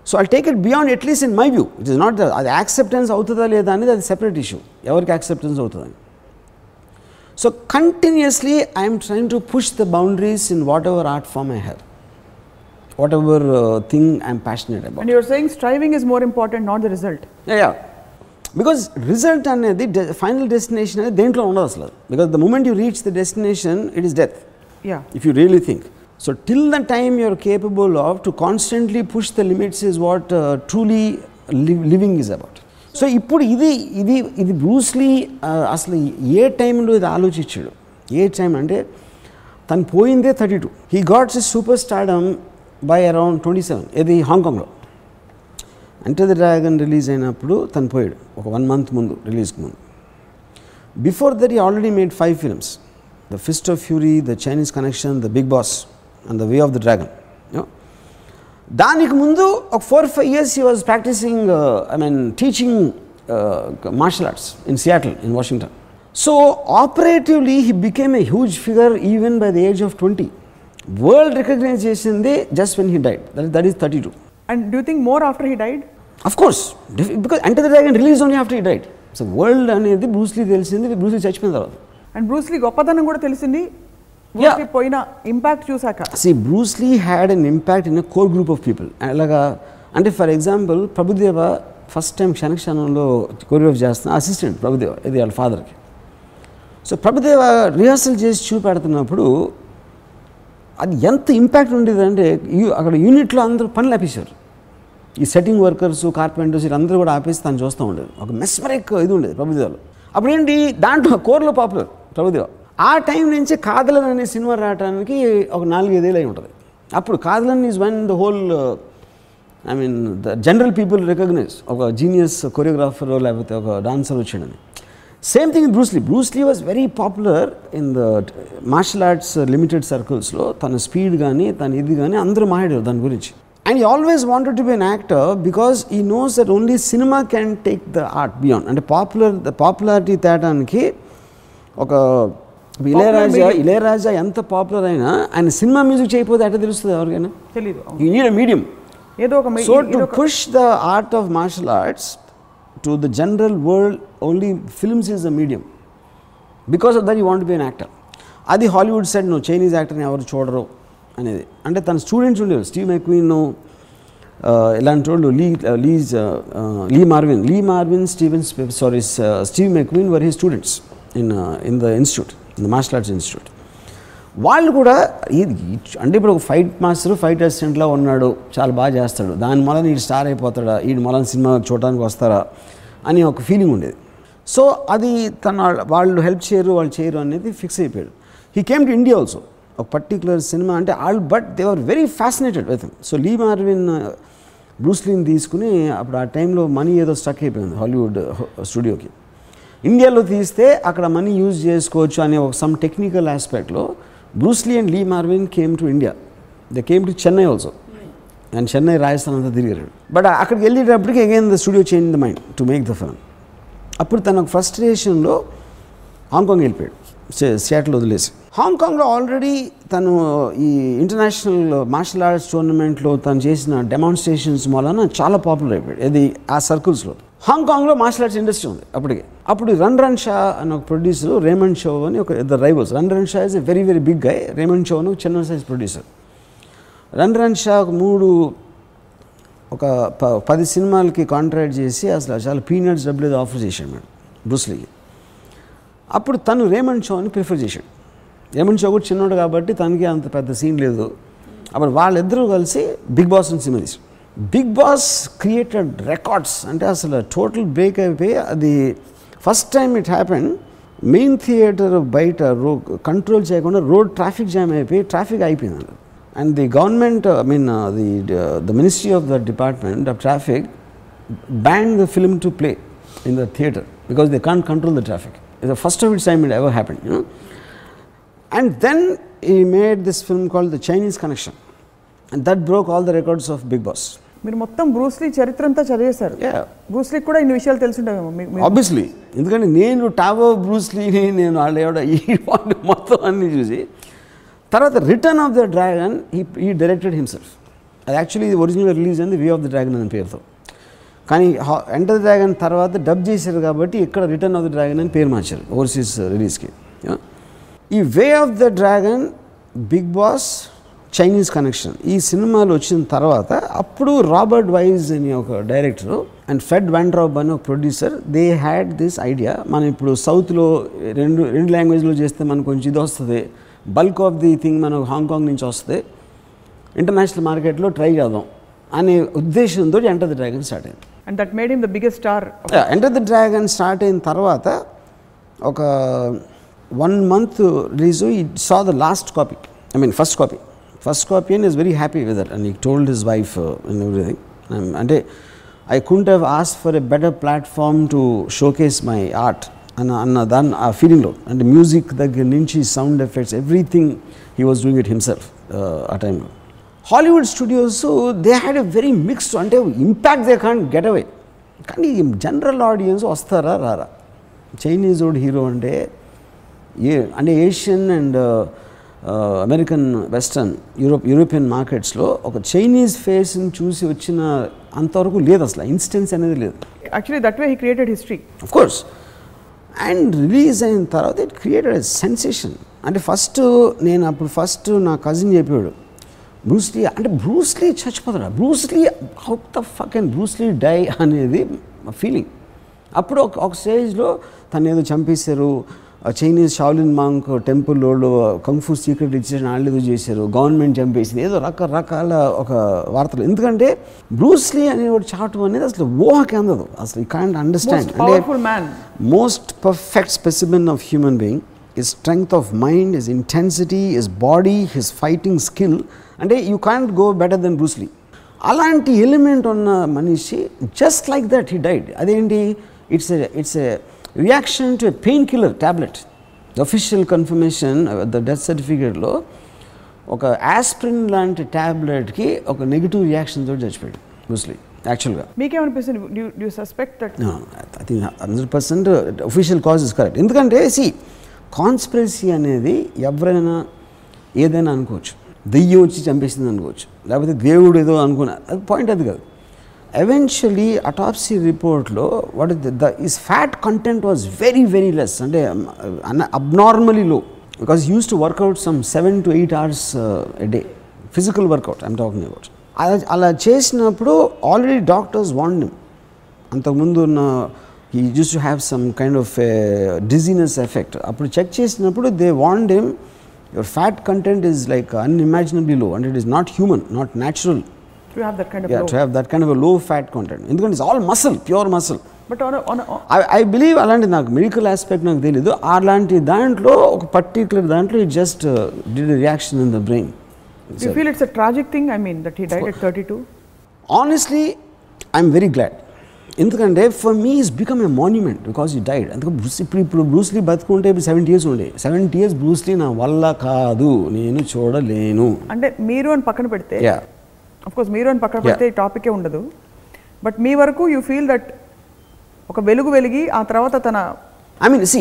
so I take it beyond at least in my view it is not అది యాక్సెప్టెన్స్ అవుతుందా లేదా అనేది అది సెపరేట్ ఇష్యూ ఎవరికి యాక్సెప్టెన్స్ అవుతుందని so continuously I'm trying to push the boundaries in whatever art form I have whatever thing I'm passionate about and your saying striving is more important not the result yeah because result అనేది final destination అనేది దేంట్లో ఉండదు అసలు because the moment you reach the destination it is death yeah if you really think. So, till the time you are capable of to constantly push the limits is what uh, truly li- living is about. సో ఇప్పుడు ఇది ఇది ఇది Bruce Lee uh, అసలు ఏ టైంలో ఇది ఆలోచించాడు? ఏ time అంటే తను పోయిందే thirty two he gots is super stardom by around twenty seven ఇది హాంకాంగ్లో అంటే ద డ్రాగన్ రిలీజ్ అయినప్పుడు తను పోయాడు ఒక వన్ మంత్ ముందు రిలీజ్కి ముందు. Before that he already made five films the Fist of Fury the Chinese Connection the Big Boss and the Way of the Dragon దానికి ముందు ఒక four five years he was practising I mean teaching martial arts in Seattle in Washington so operatively he became a huge figure even by the age of twenty world recognize చేసింది just when he died that that is thirty two and do think more after he died of course because అంటే the Dragon release only after he died so world అనేది Bruce Lee తెలిసింది Bruce Lee చచ్చిపోయిన తర్వాత. And Bruce Lee గొప్పతనం కూడా తెలిసింది. Lee పోయిన impact చూసాక see Bruce Lee had an impact in core group of people అలాగా అంటే for example Prabhudeva first time క్షణక్షణంలో choreograph చేస్తున్న అసిస్టెంట్ ప్రభుదేవ ఇది వాళ్ళ ఫాదర్కి సో ప్రభుదేవ రిహార్సల్ చేసి చూపెడుతున్నప్పుడు అది ఎంత ఇంపాక్ట్ ఉండేదంటే యూ- అక్కడ యూనిట్లో అందరూ పనులు ఆపేశారు ఈ సెట్టింగ్ వర్కర్స్ కార్పెంటర్స్ వీళ్ళందరూ కూడా ఆపేసి తను చూస్తూ ఉండేది ఒక మెస్మరిక్ ఇది ఉండేది ప్రభుదేవలో అప్పుడు ఏంటి దాంట్లో కోర్లో పాపులర్ ప్రభుదేవ ఆ టైం నుంచి కాదలన్ అనే సినిమా రావడానికి ఒక నాలుగైదేళ్ళు అయి ఉంటుంది అప్పుడు Kadhalan is one the whole I mean the general people recognize ఒక జీనియస్ కొరియోగ్రాఫర్ లేకపోతే ఒక డాన్సర్ వచ్చాడని. Same thing Bruce Lee Bruce Lee was very popular in the martial arts limited సర్కిల్స్లో తన స్పీడ్ కానీ తన ఇది కానీ అందరూ మాట్లాడారు దాని గురించి. And he always wanted to be an actor because he knows that only cinema can take the art beyond అంటే పాపులర్ ద పాపులారిటీ తేటానికి ఒక ఇళయరాజా ఇళయరాజా ఎంత పాపులర్ అయినా ఆయన సినిమా మ్యూజిక్ చేయకపోతే ఎట్లా తెలుస్తుంది ఎవరికైనా? తెలీదు యూ నీడ్ అ మీడియం ఏదో ఒక so to push the art of martial arts to the general world only films is the medium because of that you want be an actor అది Hollywood side నువ్వు Chinese యాక్టర్ని ఎవరు చూడరు అనేది. అంటే తన స్టూడెంట్స్ ఉండేవి స్టీవ్ మెక్వీన్ ఇలాంటి వాళ్ళు Lee Lee's Lee Marvin Lee Marvin Steven sorry Steve McQueen were his students in in the institute in martial arts institute వాళ్ళు కూడా ఇది అంటే ఇప్పుడు ఒక ఫైట్ మాస్టర్ ఫైట్ అసిస్టెంట్లో ఉన్నాడు చాలా బాగా చేస్తాడు. దాని మూలన ఈ స్టార్ అయిపోతాడా? ఈ మూలన సినిమా చూడడానికి వస్తారా? అని ఒక ఫీలింగ్ ఉండేది. సో అది తన వాళ్ళు హెల్ప్ చేయరు వాళ్ళు చేయరు అనేది ఫిక్స్ అయిపోయాడు. He came to India also ఒక పర్టికులర్ సినిమా అంటే all but they are very fascinated with so Lee Marvin బ్రూస్లీని తీసుకుని అప్పుడు ఆ టైంలో మనీ ఏదో స్టక్ అయిపోయింది హాలీవుడ్ స్టూడియోకి uh, ఇండియాలో తీస్తే అక్కడ మనీ యూజ్ చేసుకోవచ్చు అనే ఒక some technical ఆస్పెక్ట్లో Bruce Lee and Lee Marvin came to India they came to Chennai also and Chennai Rajasthan అంతా తిరిగారు. బట్ అక్కడికి వెళ్ళేటప్పటికి again the studio change the mind to make the film అప్పుడు తన ఫ్రస్ట్రేషన్లో హాంకాంగ్ వెళ్ళిపోయాడు. సియాటిల్ వదిలేసి. హాంకాంగ్లో ఆల్రెడీ తను ఈ ఇంటర్నేషనల్ మార్షల్ ఆర్ట్స్ టోర్నమెంట్లో తను చేసిన డెమాన్స్ట్రేషన్స్ మూలన చాలా పాపులర్ అయిపోయాడు. ఇది ఆ సర్కిల్స్లో హాంకాంగ్లో మార్షల్ ఆర్ట్స్ ఇండస్ట్రీ ఉంది అప్పటికి. అప్పుడు రన్ రన్ షా అని ఒక ప్రొడ్యూసర్ రేమండ్ షో అని ఒక ఇద్దరు rivals Run Run Shaw is a very very big guy Raymond Chow అని చిన్న size producer Run Run Shaw ఒక మూడు ఒక ప పది సినిమాలకి కాంట్రాక్ట్ చేసి అసలు చాలా పీనట్స్ డబ్బులు ఏదో ఆఫర్ చేశాడు మేడం బ్రూస్లీకి అప్పుడు తను రేమండ్ షో అని ప్రిఫర్ చేశాడు. రేమండ్ షో కూడా చిన్నోడు కాబట్టి తనకి అంత పెద్ద సీన్ లేదు. అప్పుడు వాళ్ళిద్దరూ కలిసి బిగ్ బాస్ అని సినిమా తీశారు. బిగ్ బాస్ క్రియేటెడ్ రికార్డ్స్ అంటే అసలు టోటల్ బ్రేక్ అయిపోయి అది first time it happen main theatre బయట రో కంట్రోల్ చేయకుండా రోడ్ ట్రాఫిక్ జామ్ అయిపోయి ట్రాఫిక్ అయిపోయింది and the government I mean the the ministry of the department of traffic ban the film to play in the theatre because they can't control the traffic is the first of it's time it ever happen you know and then he made this film called the Chinese Connection and that broke all the records of Big Boss మీరు మొత్తం Bruce Lee చరిత్ర అంతా చదివేశారు. Yeah బ్రూస్లీకి కూడా ఇన్ని విషయాలు తెలుసుంటామేమో obviously ఎందుకంటే నేను Tao బ్రూస్లీని నేను వాళ్ళు ఎవడ ఈ మొత్తం అన్ని చూసి తర్వాత return of the Dragon he he directed himself అది యాక్చువల్లీ ఒరిజినల్ రిలీజ్ అయింది వే ఆఫ్ ద డ్రాగన్ అనే పేరుతో. కానీ ఎంటర్ ద డ్రాగన్ తర్వాత డబ్ చేశారు కాబట్టి ఇక్కడ రిటర్న్ ఆఫ్ ద డ్రాగన్ అని పేరు మార్చారు ఓవర్సీస్ రిలీజ్కి ఈ Way of the Dragon Big Boss Chinese Connection ఈ సినిమాలు వచ్చిన తర్వాత అప్పుడు రాబర్ట్ వైజ్ అని ఒక డైరెక్టర్ అండ్ ఫెడ్ వ్యాండ్రాబ్ అని ఒక producer they had this idea మనం ఇప్పుడు సౌత్లో రెండు రెండు లాంగ్వేజ్లో చేస్తే మనకు కొంచెం ఇది వస్తుంది. బల్క్ ఆఫ్ ది థింగ్ మనకు హాంకాంగ్ నుంచి వస్తుంది. ఇంటర్నేషనల్ మార్కెట్లో ట్రై చేద్దాం అనే ఉద్దేశంతో ఎంటర్ ద డ్రాగన్ స్టార్ట్ అయింది. And that made him the biggest star Enter the Dragon start అయిన తర్వాత ఒక one month release he saw the last copy I mean first copy first scorpion and he's very happy with that and he told his wife and everything అంటే I couldn't have ask for a better platform to showcase my art అన్న అన్న దాన్ని ఆ ఫీలింగ్లో అంటే music దగ్గర నుంచి sound effects everything he was doing it himself ఆ టైంలో Hollywood studios they had a very mixed అంటే impact they can't get away కానీ జనరల్ ఆడియన్స్ వస్తారా రారా? చైనీస్ ఓడ్ హీరో అంటే ఏ అంటే Asian and American western Europe European మార్కెట్స్లో ఒక చైనీస్ ఫేస్ని చూసి వచ్చిన అంతవరకు లేదు అసలు. ఇన్స్టెన్స్ అనేది లేదు. Actually that way he created history of course and release అయిన తర్వాత ఇట్ క్రియేటెడ్ సెన్సేషన్ అంటే ఫస్ట్ నేను అప్పుడు ఫస్ట్ నా కజిన్ చెప్పాడు బ్రూస్లీ అంటే బ్రూస్లీ చచ్చిపోతాడు? Bruce Lee how the fuck and Bruce Lee die అనేది ఫీలింగ్ అప్పుడు ఒక ఒక స్టేజ్లో తను ఏదో చంపేశారు చైనీస్ షాలిన్ మాంక్ టెంపుల్ వాళ్ళు కంఫూ సీక్రెట్ ఇచ్చేసిన వాళ్ళు ఏదో చేశారు. గవర్నమెంట్ చంపేసింది ఏదో రకరకాల ఒక వార్తలు. ఎందుకంటే బ్రూస్లీ అనేవాడు చాటు అనేది అసలు ఊహకి అందదు. అసలు he can't understand most man most perfect specimen of human being. His strength of mind his intensity his body his fighting skill. అంటే you can't go better then Bruce Lee అలాంటి ఎలిమెంట్ ఉన్న మనిషి just like that he died అదేంటి? It's it's reaction to pain killer tablet official confirmation the death సర్టిఫికేట్లో ఒక aspirin లాంటి ట్యాబ్లెట్కి ఒక నెగిటివ్ రియాక్షన్ తోటి చచ్చిపోయాడు బ్రూస్లీ యాక్చువల్గా మీకేమనిపిస్తుంది? Suspect that I think hundred percent official cause is correct ఎందుకంటే సి కాన్స్పిరసీ అనేది ఎవరైనా ఏదైనా అనుకోవచ్చు. దెయ్యం వచ్చి చంపేసింది అనుకోవచ్చు. లేకపోతే దేవుడు ఏదో అనుకున్నా అది పాయింట్ అది కాదు. ఎవెన్చువలీ అటాప్సీ రిపోర్ట్లో what is the is fat content was very very less అంటే abnormally low because used to workout some seven to eight hours a day physical workout I'm talking about అలా అలా చేసినప్పుడు already doctors warned అంతకుముందు ఉన్న he used to have some kind of dizziness effect అప్పుడు check చేసినప్పుడు they warned him your fat content is like unimaginably low and it is not human not natural to have that kind yeah of to have that kind ఆఫ్లో fat content ఎందుకంటే it's all muscle pure muscle but on I believe అలాంటి నాకు medical aspect నాకు తెలీదు. అలాంటి దాంట్లో ఒక particular దాంట్లో just did reaction in the brain you feel it's a tragic thing I mean that he died at thirty two honestly I'm very glad ఎందుకంటే for me he's become a monument because he died అందుకే ఇప్పుడు ఇప్పుడు Bruce Lee బతుకుంటే ఇప్పుడు seventy years ఉండే. Seventy years Bruce Lee నా వల్ల కాదు. నేను చూడలేను. అంటే మీరు అని పక్కన పెడితే కోర్స్ మీరు అని పక్కన పెడితే టాపికే ఉండదు. బట్ మీ వరకు యూ ఫీల్ దట్ ఒక వెలుగు వెలిగి ఆ తర్వాత తన I mean see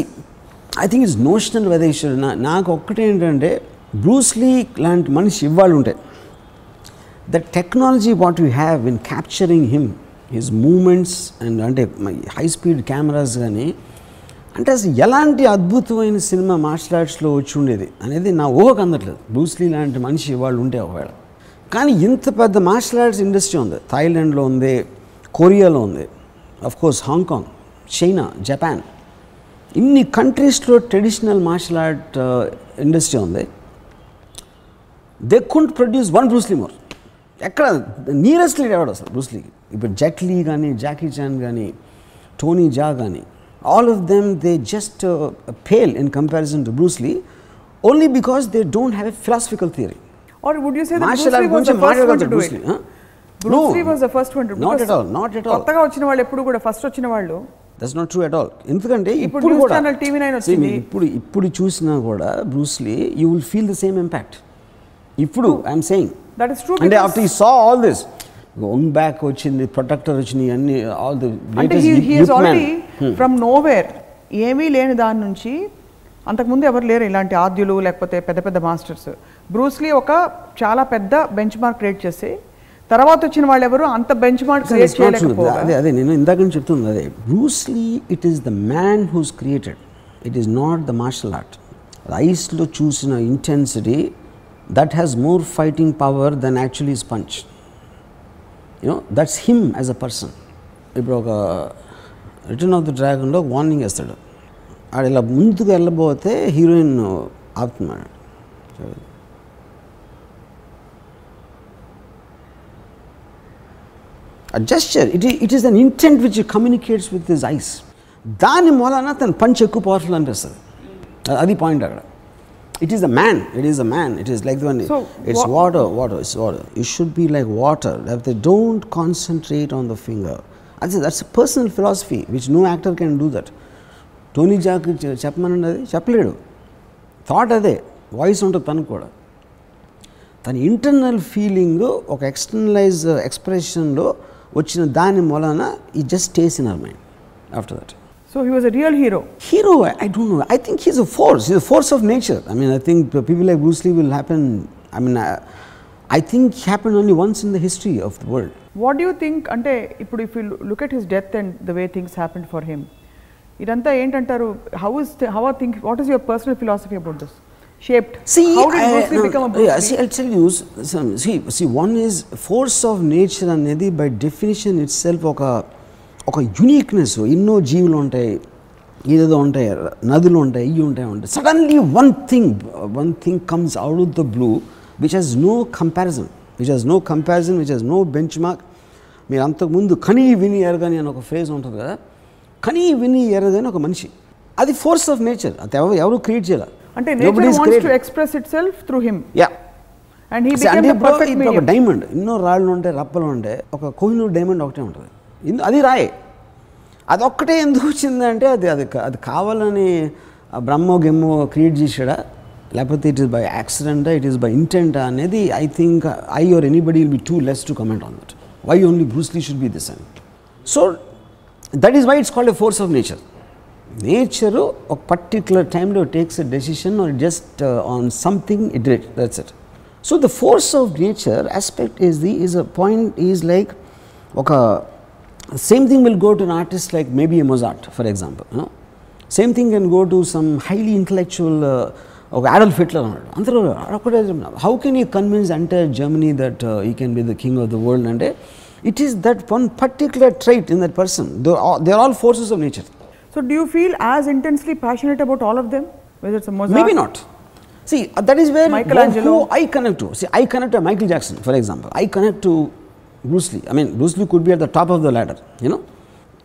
I think it's notional వెదేశ్వర్ నాకు ఒక్కటే ఏంటంటే బ్రూస్లీ లాంటి మనిషి ఇవ్వాలి ఉంటాయి the technology what you have in capturing him his moments and అంటే హై స్పీడ్ కెమెరాస్ కానీ అంటే అసలు ఎలాంటి అద్భుతమైన సినిమా మార్షల్ ఆర్ట్స్లో వచ్చి ఉండేది అనేది నా ఊహకు అందట్లేదు. బ్రూస్లీ లాంటి మనిషి వాళ్ళు ఉంటే ఒకవేళ. కానీ ఇంత పెద్ద మార్షల్ ఆర్ట్స్ ఇండస్ట్రీ ఉంది. థాయిలాండ్లో ఉంది కొరియాలో ఉంది కోర్స్ హాంకాంగ్ చైనా జపాన్. ఇన్ని కంట్రీస్లో ట్రెడిషనల్ మార్షల్ ఆర్ట్ ఇండస్ట్రీ ఉంది. They couldn't produce one Bruce Lee more ఎక్కడ? నియరెస్ట్ లీడ్ ఎవడు అసలు? బ్రూస్లీకి ఇప్పుడు జెట్లీ కానీ జాకీ చాన్ కానీ టోనీ జా కానీ all of them they just fail in comparison to Bruce Lee only because they don't have a philosophical theory or would you say martial art గురించి మాట్లాడగలుగుతారు Bruce Lee Bruce Lee was the first one not at all not at all కొత్తగా వచ్చిన వాళ్ళు ఎప్పుడు కూడా first వచ్చిన వాళ్ళు. That's not true at all ఎందుకంటే ఇప్పుడు కూడా TV9 See, వచ్చింది. ఇప్పుడు ఇప్పుడు చూసినా కూడా Bruce Lee you will feel the same impact ఇప్పుడు I'm saying that is true అంటే after he saw all this Ong Bak వచ్చింది ప్రొటెక్టర్ వచ్చినాయి అన్ని ఆల్ ది అంటే ఫ్రమ్ నోవేర్ ఏమీ లేని దాని నుంచి అంతకుముందు ఎవరు లేరు ఇలాంటి ఆద్యులు లేకపోతే పెద్ద పెద్ద మాస్టర్స్. బ్రూస్లీ ఒక చాలా పెద్ద బెంచ్ మార్క్ క్రియేట్ చేసి తర్వాత వచ్చిన వాళ్ళు ఎవరు అంత బెంచ్ మార్క్ క్రియేట్ అదే అదే నేను ఇందాక నుంచి చెప్తుంది అదే. Bruce Lee it is the man who's created it is not the martial art ఐస్లో చూసిన intensity that has more fighting power than actually punch you know that's him as a person ఇప్పుడు ఒక రిటర్న్ ఆఫ్ ద డ్రాగన్లో warning వేస్తాడు ఆడ ఇలా ముందుకు వెళ్ళబోతే heroine ఆపుతున్నాడు ఆ gesture it it is an intent which communicates with his eyes దాని మూలన తన పంచ్ ఎక్కువ పవర్ఫుల్ అనిపిస్తుంది అ- అది పాయింట్ అక్కడ it is the man it is the man it is like one So, it's wha- water water it's water it should be like water లేకపోతే don't concentrate on the finger అది that's personal philosophy which no actor can do that Tony Jaa చెప్పమనండి అది చెప్పలేడు. Thought అదే. Voice ఉంటుంది తనకు కూడా. తన ఇంటర్నల్ ఫీలింగ్ ఒక ఎక్స్టర్నలైజ్ ఎక్స్ప్రెషన్లో వచ్చిన దాని మూలన ఈ just stays in our mind after that so he was a real hero hero I don't know I think he's a force he's a force of nature I mean I think people like Bruce Lee will happen I mean I think happen only once in the history of the world what you think అంటే ఇప్పుడు if you look at his death and the way things happen for him ఇదంతా ఏంటంటారు? How is how are think what is your personal philosophy about this shaped See, how did I- Bruce Lee no, become a yeah, see, I'll tell you some. See, see, one is force of nature అనేది by definition itself ఒక ఒక uniqueness ఎన్నో జీవులు ఉంటాయి ఏదేదో ఉంటాయి నదులు ఉంటాయి ఇవి ఉంటాయి ఉంటాయి. Suddenly one thing one thing comes out of the blue which has no comparison which has no comparison which has no benchmark మీరు అంతకుముందు కనీ విని ఎరగని అని ఒక ఫ్రేజ్ ఉంటుంది కదా? కనీ విని ఎరగని ఒక మనిషి. అది ఫోర్స్ ఆఫ్ నేచర్ అది ఎవరు ఎవరు క్రియేట్ చేయాలి? అంటే. Express itself through him yeah ఇప్పుడు ఒక డైమండ్ ఎన్నో రాళ్ళు ఉంటాయి రప్పలు ఉంటాయి ఒక కోహినూర్ డైమండ్ ఒకటే ఉంటుంది. అది రాయే. అది ఒక్కటే ఎందుకు వచ్చిందంటే అది అది అది కావాలని బ్రహ్మో గెమ్మో క్రియేట్ చేసాడా లేకపోతే it is by accident it is by intent అనేది I think I are anybody will be too less to comment on that why only Bruce Lee should be this and so that is why it's called a force of nature nature ఒక particular టైంలో takes a decision or just on something it that's it so the force of nature aspect is the is a point is like ఒక same thing will go to an artist like maybe a Mozart for example same thing can go to some highly intellectual ఒక Adolf Hitler అన్నాడు అందరూ అక్కడే how can you convince entire Germany that you can be the king of the world అంటే It is that one particular trait in that person, they are, they are all forces of nature. So, do you feel as intensely passionate about all of them, whether it's a Mozart? Maybe not. See, uh, that is where who I connect to. See, I connect to Michael Jackson, for example. I connect to Bruce Lee. I mean, Bruce Lee could be at the top of the ladder, you know.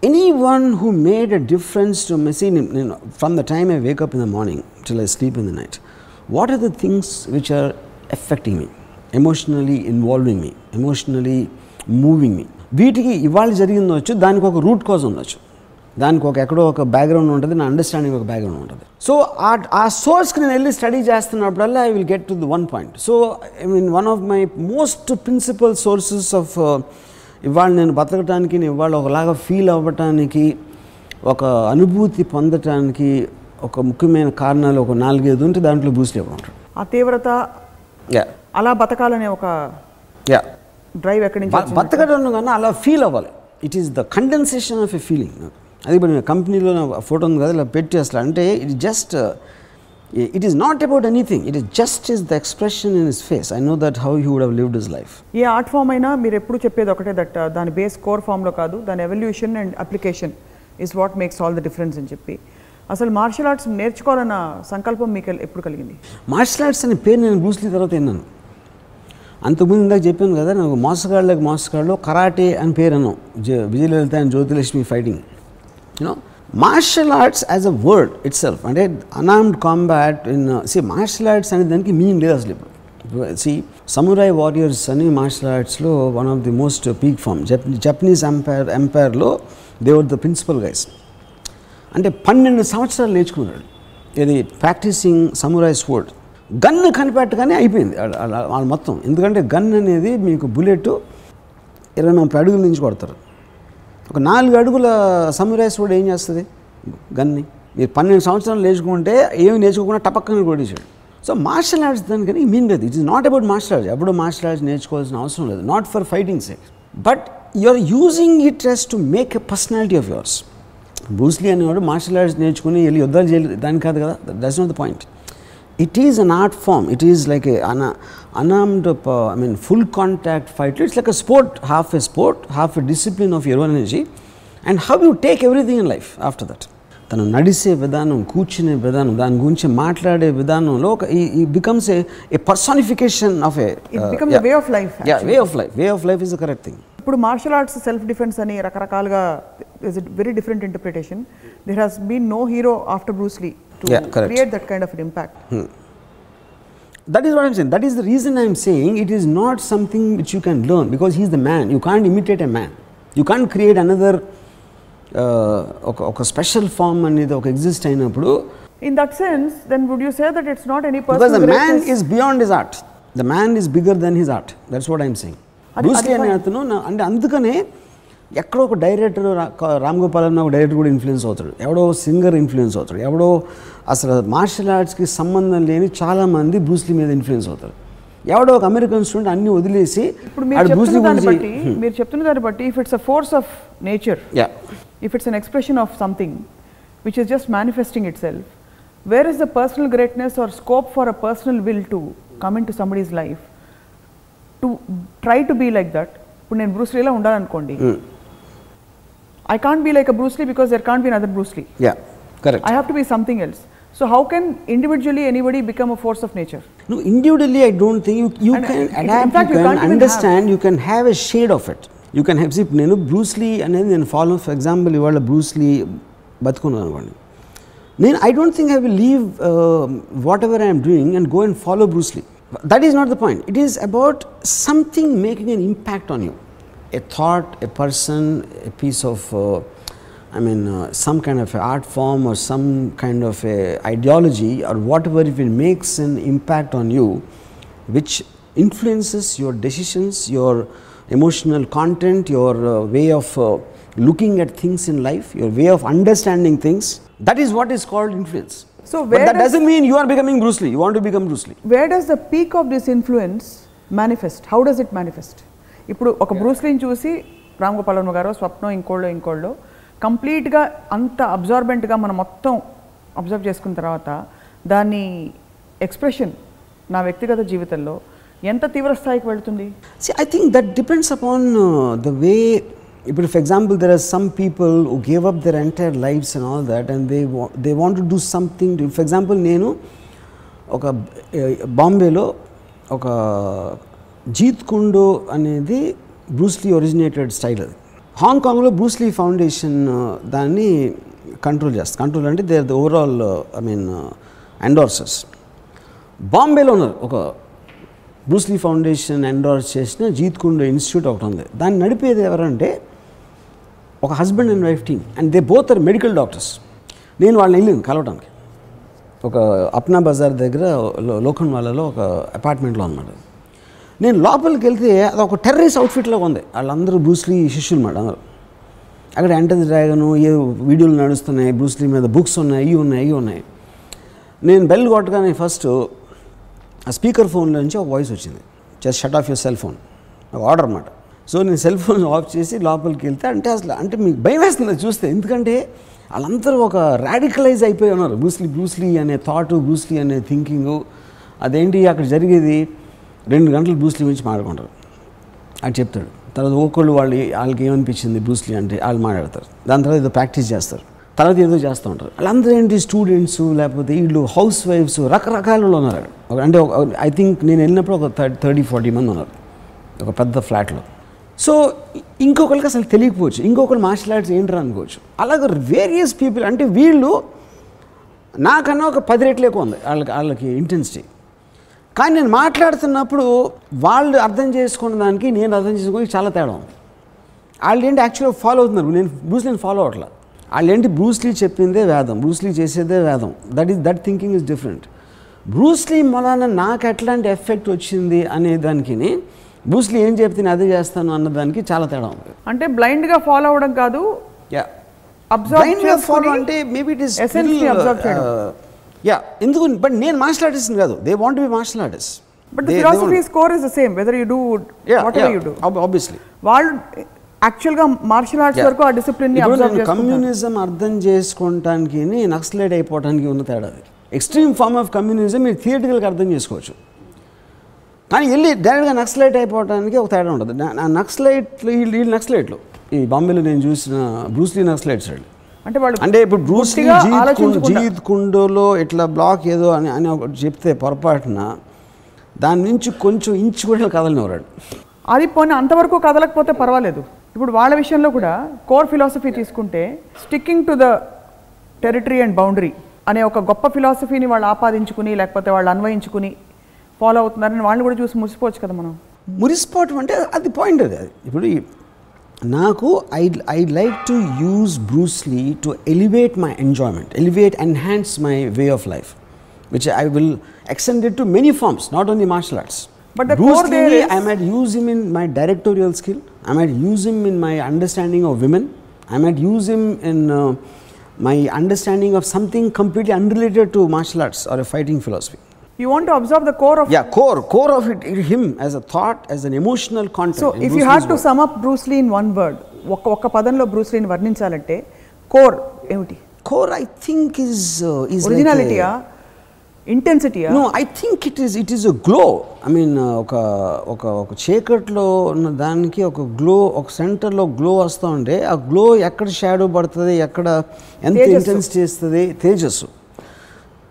Anyone who made a difference to me, see, you know, from the time I wake up in the morning till I sleep in the night, what are the things which are affecting me, emotionally involving me, emotionally me? వీటికి ఇవాళ జరిగింది వచ్చు దానికి ఒక root cause ఉండొచ్చు దానికి ఒక ఎక్కడో ఒక బ్యాక్గ్రౌండ్ ఉంటుంది నా అండర్స్టాండింగ్ ఒక బ్యాక్గ్రౌండ్ ఉంటుంది. సో ఆ ఆ సోర్స్కి నేను వెళ్ళి study చేస్తున్నప్పుడల్లా I will get to the one point so I mean one of my most principal sources of ఇవాళ నేను బతకటానికి నేను ఇవాళ ఒకలాగా ఫీల్ అవ్వటానికి ఒక అనుభూతి పొందటానికి ఒక ముఖ్యమైన కారణాలు ఒక నాలుగైదు ఉంటే దాంట్లో బూస్ట్ ఉంటాడు ఆ తీవ్రత యా అలా బతకాలనే ఒక యా డ్రైవ్ ఎక్కడి నుంచి? బతకడం కన్నా అలా ఫీల్ అవ్వాలి. It is the condensation of a feeling అది ఇప్పుడు నేను కంపెనీలో నా ఫోటో ఉంది కదా ఇలా పెట్టి అసలు అంటే it just it is not about anything it is just is the expression in his face I know that how he would have lived his life a art form అయినా మీరు ఎప్పుడు చెప్పేది ఒకటే దట్ దాని బేస్ కోర్ ఫామ్లో కాదు దాని evolution and application is what makes all the difference అని చెప్పి. అసలు మార్షల్ ఆర్ట్స్ నేర్చుకోవాలన్న సంకల్పం మీకు ఎప్పుడు కలిగింది? మార్షల్ ఆర్ట్స్ అనే పేరు నేను బ్రూస్లీ తర్వాత విన్నాను. అంతకుముందు ఇందాక చెప్పాను కదా నాకు మోసగాళ్ళకి మోసగాళ్ళు కరాటే అని పేరు అన్నాం. జ- Vijayalalitha and Jyothilakshmi fighting you know martial arts as a word itself అంటే unarmed combat in see martial arts అనే దానికి మీనింగ్ లేదు అసలు ఇప్పుడు. సి సమురాయ్ వారియర్స్ అని martial ఆర్ట్స్లో one of the most peak form జప్ Japanese empire ఎంపైర్లో they were the principal guys అంటే పన్నెండు సంవత్సరాలు నేర్చుకున్నాడు. ఇది ప్రాక్టీసింగ్ సమురాయ్ స్పోర్ట్ గన్ కనిపెట్టగానే అయిపోయింది. వాళ్ళ- మొత్తం. ఎందుకంటే గన్ అనేది మీకు బుల్లెట్ ఇరవై ముప్పై అడుగుల నుంచి కొడతారు. ఒక నాలుగు అడుగుల సమురాయిస్ కూడా ఏం చేస్తుంది? గన్ని. మీరు పన్నెండు సంవత్సరాలు నేర్చుకుంటే ఏమి నేర్చుకోకుండా టపక్కన కొట్టేసాడు సో మార్షల్ ఆర్ట్స్ దానికని మీన్ లేదు. It is not about martial arts ఎప్పుడు మార్షల్ ఆర్ట్స్ నేర్చుకోవాల్సిన అవసరం లేదు. Not for fighting sake but you are using it as to make a personality of yours Bruce Lee అనేవాడు మార్షల్ ఆర్ట్స్ నేర్చుకుని వెళ్ళి యుద్ధాలు చేయలేదు. దాని కాదు కదా. That's not the point it is an art form it is like a అన unarmed I mean full contact fight it's like a sport half a sport half a discipline of your energy and how you take everything in life after that తను నడిసే విధానం కూర్చునే విధానం దాని గురించి మాట్లాడే విధానంలో ఒక ఈ becomes a a personification of a It becomes a way of life, way of life way of life is correct thing ఇప్పుడు మార్షల్ ఆర్ట్స్ సెల్ఫ్ డిఫెన్స్ అని రకరకాలుగా is it very different interpretation there has been no hero after Bruce Lee to Yeah, correct. Create that kind of impact That is what I'm saying. That is the reason I'm saying it is not something which you can learn because he's the man. You can't imitate a man. You can't create another uh, ఒక special form అనేది ఒక exist అయినప్పుడు in that sense then would you say that it's not any because the person man is beyond his art the man is bigger than his art that's what I'm saying Bruce Lee అనే అతను అంటే అందుకనే ఎక్కడో ఒక director Ram Gopal అన్న ఒక director కూడా influence అవుతాడు. ఎవడో సింగర్ ఇన్ఫ్లుయెన్స్ అవుతాడు. ఎవడో అసలు మార్షల్ ఆర్ట్స్కి సంబంధం లేని చాలామంది బ్రూస్లీ మీద ఇన్ఫ్లుయెన్స్ అవుతారు. ఎవడో ఒక అమెరికన్ స్టూడెంట్ అన్ని వదిలేసి ఇప్పుడు మీరు చెప్తున్న దాన్ని బట్టి if it's a force of nature yeah if it's an expression of something which is just manifesting itself, where is the personal greatness or scope for a personal will to come into somebody's life? To try to be like that? ఇప్పుడు నేను బ్రూస్లీలా ఉండాలనుకోండి. I can't be like a Bruce Lee because there can't be other Bruce Lee Correct. I have to be something else. So how can individually anybody become a force of nature? No, individually I don't think you, you uh, can adapt, in fact, you, you can understand, you can have a shade of it. You can have, see, you Bruce Lee and then, then follow, for example, you are a Bruce Lee, then I don't think I will leave uh, whatever I am doing and go and follow Bruce Lee. That is not the point. It is about something making an impact on you. A thought, a person, a piece of uh, I mean, uh, some kind of a art form or some kind of a ideology or whatever, if it makes an impact on you, which influences your decisions, your emotional content, your uh, way of uh, looking at things in life, your way of understanding things, that is what is called influence. So but where that does- doesn't mean you are becoming Bruce Lee. You want to become Bruce Lee. Where does the peak of this influence manifest how does it manifest ఇప్పుడు ఒక బ్రూస్లీని చూసి రామ్ గోపాల్ వర్మ గారు స్వప్నం ఇంకోళ్ళు ఇంకోళ్ళు కంప్లీట్గా అంత అబ్జార్బెంట్గా మనం మొత్తం అబ్జర్వ్ చేసుకున్న తర్వాత దాని ఎక్స్ప్రెషన్ నా వ్యక్తిగత జీవితంలో ఎంత తీవ్ర స్థాయికి వెళుతుంది? I think that depends upon the way ఇప్పుడు for example there are some people who gave up their entire lives and all that and they they want to do something for example నేను ఒక బాంబేలో ఒక జీత్ కుండో అనేది Bruce Lee originated style అది. హాంకాంగ్లో Bruce Lee foundation దాన్ని control చేస్తుంది. కంట్రోల్ అంటే they the overall I mean endorsers బాంబేలో ఉన్నారు ఒక బ్రూస్లీ ఫౌండేషన్ ఎండోర్స్ చేసిన జీత్ కుండ్ ఇన్స్టిట్యూట్ ఒకటి ఉంది. దాన్ని నడిపేది ఎవరంటే ఒక husband and wife team. And they both are medical doctors. నేను వాళ్ళని వెళ్ళాను కలవడానికి ఒక అప్నా బజార్ దగ్గర లో- వాళ్ళలో ఒక అపార్ట్మెంట్లో అనమాట నేను లోపలికి వెళ్తే అది ఒక టెర్రరిస్ట్ అవుట్ఫిట్లో ఉంది. వాళ్ళందరూ బ్రూస్లీ శిష్యులు మాట అందరూ. అక్కడ ఎంటర్ డ్రాగను ఏ వీడియోలు నడుస్తున్నాయి బ్రూస్లీ మీద బుక్స్ ఉన్నాయి ఇవి ఉన్నాయి ఇవి ఉన్నాయి. నేను బెల్ కొట్టగానే ఫస్ట్ ఆ స్పీకర్ ఫోన్లో నుంచి ఒక వాయిస్ వచ్చింది. Just shut off your cell phone. ఒక ఆర్డర్ అనమాట సో నేను సెల్ ఫోన్ ఆఫ్ చేసి లోపలికి వెళ్తే అంటే అసలు అంటే మీకు భయం వేస్తుంది చూస్తే. ఎందుకంటే వాళ్ళందరూ ఒక రాడికలైజ్ అయిపోయి ఉన్నారు. బ్రూస్లీ బ్రూస్లీ అనే థాట్ బ్రూస్లీ అనే థింకింగ్. అదేంటి అక్కడ జరిగేది? రెండు గంటలు బ్రూస్లీ గురించి మాట్లాడుకుంటారు. అని చెప్తాడు. తర్వాత ఒక్కొక్కళ్ళు వాళ్ళు వాళ్ళకి ఏమనిపించింది బ్రూస్లీ అంటే వాళ్ళు మాట్లాడతారు. దాని తర్వాత ఏదో ప్రాక్టీస్ చేస్తారు. తర్వాత ఏదో చేస్తూ ఉంటారు. వాళ్ళందరూ ఏంటి స్టూడెంట్స్ లేకపోతే వీళ్ళు హౌస్ వైఫ్స్ రకరకాల ఉన్నారు. అంటే ఐ థింక్ నేను వెళ్ళినప్పుడు ఒక థర్టీ ఫార్టీ మంది ఉన్నారు. ఒక పెద్ద ఫ్లాట్లో. సో ఇంకొకరికి అసలు తెలియకపోవచ్చు. ఇంకొకరు మార్షల్ ఆర్ట్స్ ఏంటరా అనుకోవచ్చు. అలాగే వేరియస్ పీపుల్ అంటే వీళ్ళు నాకన్నా ఒక పది రెట్లు ఎక్కువ ఉంది. వాళ్ళకి వాళ్ళకి ఇంటెన్సిటీ కానీ నేను మాట్లాడుతున్నప్పుడు వాళ్ళు అర్థం చేసుకున్న దానికి నేను అర్థం చేసుకోవడానికి చాలా తేడా ఉంది. వాళ్ళు ఏంటి యాక్చువల్గా ఫాలో అవుతున్నారు? నేను బ్రూస్లీని ఫాలో అవ్వట్లా. వాళ్ళు ఏంటి బ్రూస్లీ చెప్పిందే వేదం బ్రూస్లీ చేసేదే వేదం. That is that thinking is different Bruce Lee మొలాన నాకు ఎట్లాంటి ఎఫెక్ట్ వచ్చింది అనే దానికి బ్రూస్లీ ఏం చెప్తే నేను అదే చేస్తాను అన్న దానికి చాలా తేడా ఉంది. అంటే blind గా ఫాలో అవడం కాదు యా అబ్జర్వ్ ఫాలో అంటే మేబీ ఇట్ ఇస్ యా ఎందుకు? బట్ నేను మార్షల్ ఆర్టిస్ట్ కాదు. They want be martial artist but the philosophy score is the same whether you do whatever you do obviously వాళ్ళు యాక్చువల్గా martial arts వరకు ఆ discipline communism అర్థం చేసుకోవటానికి నక్సలైట్ అయిపోవటానికి ఉన్న తేడా ఎక్స్ట్రీమ్ ఫార్మ్ ఆఫ్ కమ్యూనిజం మీరు థియేటికల్గా అర్థం చేసుకోవచ్చు. కానీ వెళ్ళి డైరెక్ట్గా నక్సలైట్ అయిపోవడానికి ఒక తేడా ఉంటుంది. నక్సలైట్లు వీళ్ళు వీళ్ళు నక్సలైట్లు ఈ బాంబేలో నేను చూసిన బ్రూస్లీ నక్సలైట్స్ వాళ్ళు అంటే వాళ్ళు అంటే ఇప్పుడు జీత్ కుండోలో ఇట్లా బ్లాక్ ఏదో అని అని ఒకటి చెప్తే పొరపాటున దాని నుంచి కొంచెం ఇంచు కూడా కదలనివ్వరాడు. అది పోనీ అంతవరకు కదలకపోతే పర్వాలేదు. ఇప్పుడు వాళ్ళ విషయంలో కూడా కోర్ ఫిలాసఫీ తీసుకుంటే sticking to the territory and boundary అనే ఒక గొప్ప ఫిలాసఫీని వాళ్ళు ఆపాదించుకుని లేకపోతే వాళ్ళు అన్వయించుకుని ఫాలో అవుతున్నారని వాళ్ళని కూడా చూసి మురిసిపోవచ్చు కదా మనం. మురిసిపోవటం అంటే అది పాయింట్ అది. అది ఇప్పుడు నాకు I I like to use Bruce Lee to elevate my enjoyment elevate enhance my way of life which I will extend it to many forms not only martial arts But the core there is- I might use him in my directorial skill. I might use him in my understanding of women. I might use him in uh, my understanding of something completely unrelated to martial arts or a fighting philosophy. You want to observe the core of Yeah, core, core of it, him as a thought, as an emotional content. in if Bruce you had Lee's to work. Sum up Bruce Lee in one word ఒక్క ఒక్క పదంలో బ్రూస్లీని వర్ణించాలంటే core ఏమిటి Core, I think, is uh, is ఒరిజినాలిటీయా ఇంటెన్సిటీయా I think it is it is a glow. I mean, uh, ఒక ఒక ఒక చీకట్లో ఉన్న దానికి ఒక గ్లో ఒక సెంటర్లో గ్లో వస్తూ ఉంటే ఆ గ్లో ఎక్కడ షాడో పడుతుంది ఎక్కడ ఎంత తేజస్సు. ఇంటెన్స్ చేస్తుంది తేజస్సు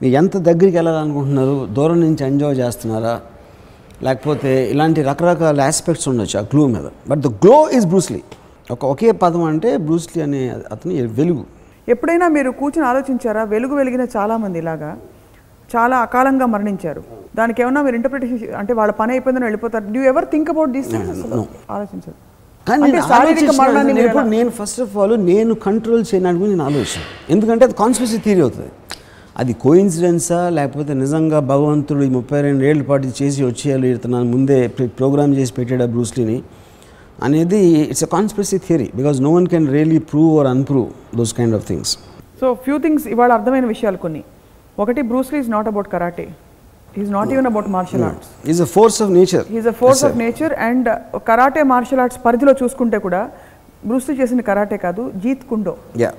మీరు ఎంత దగ్గరికి వెళ్ళాలనుకుంటున్నారు? దూరం నుంచి ఎంజాయ్ చేస్తున్నారా? లేకపోతే ఇలాంటి రకరకాల ఆస్పెక్ట్స్ ఉండొచ్చు ఆ గ్లో మీద. But the glow is Bruce Lee ఒక ఒకే పదం అంటే బ్రూస్లీ అనే అతని వెలుగు. ఎప్పుడైనా మీరు కూర్చొని ఆలోచించారా? వెలుగు వెలిగిన చాలా మంది ఇలాగా చాలా అకాలంగా మరణించారు. దానికి ఏమన్నా మీరు ఇంటర్ప్రిటేషన్ అంటే వాళ్ళ పని అయిపోయిందని వెళ్ళిపోతారు. Do ever think about these. ఆలోచించదు కానీ నేను ఆలోచించిన ఫస్ట్ ఆఫ్ ఆల్ నేను కంట్రోల్ చేయడానికి నేను ఆలోచన ఎందుకంటే అది కాన్స్పిరసీ థియరీ అవుతుంది. అది కోయిన్సిడెన్సా లేకపోతే నిజంగా భగవంతుడు ఈ ముప్పై రెండు ఏళ్ళ పాటు చేసి వచ్చేయాలి ఇతను ముందే ప్రోగ్రామ్ చేసి పెట్టాడు బ్రూస్లీని అనేది it's a conspiracy theory because no one can really prove or unprove those kind of things so few things ఇవాళ అర్థమైన విషయాలు కొన్ని. ఒకటి Bruce Lee is not about karate is not even about martial arts is a force of nature is a force of nature and karate martial arts పరిధిలో చూసుకుంటే కూడా Bruce Lee చేసిన karate కాదు జీత్ కుండో. యా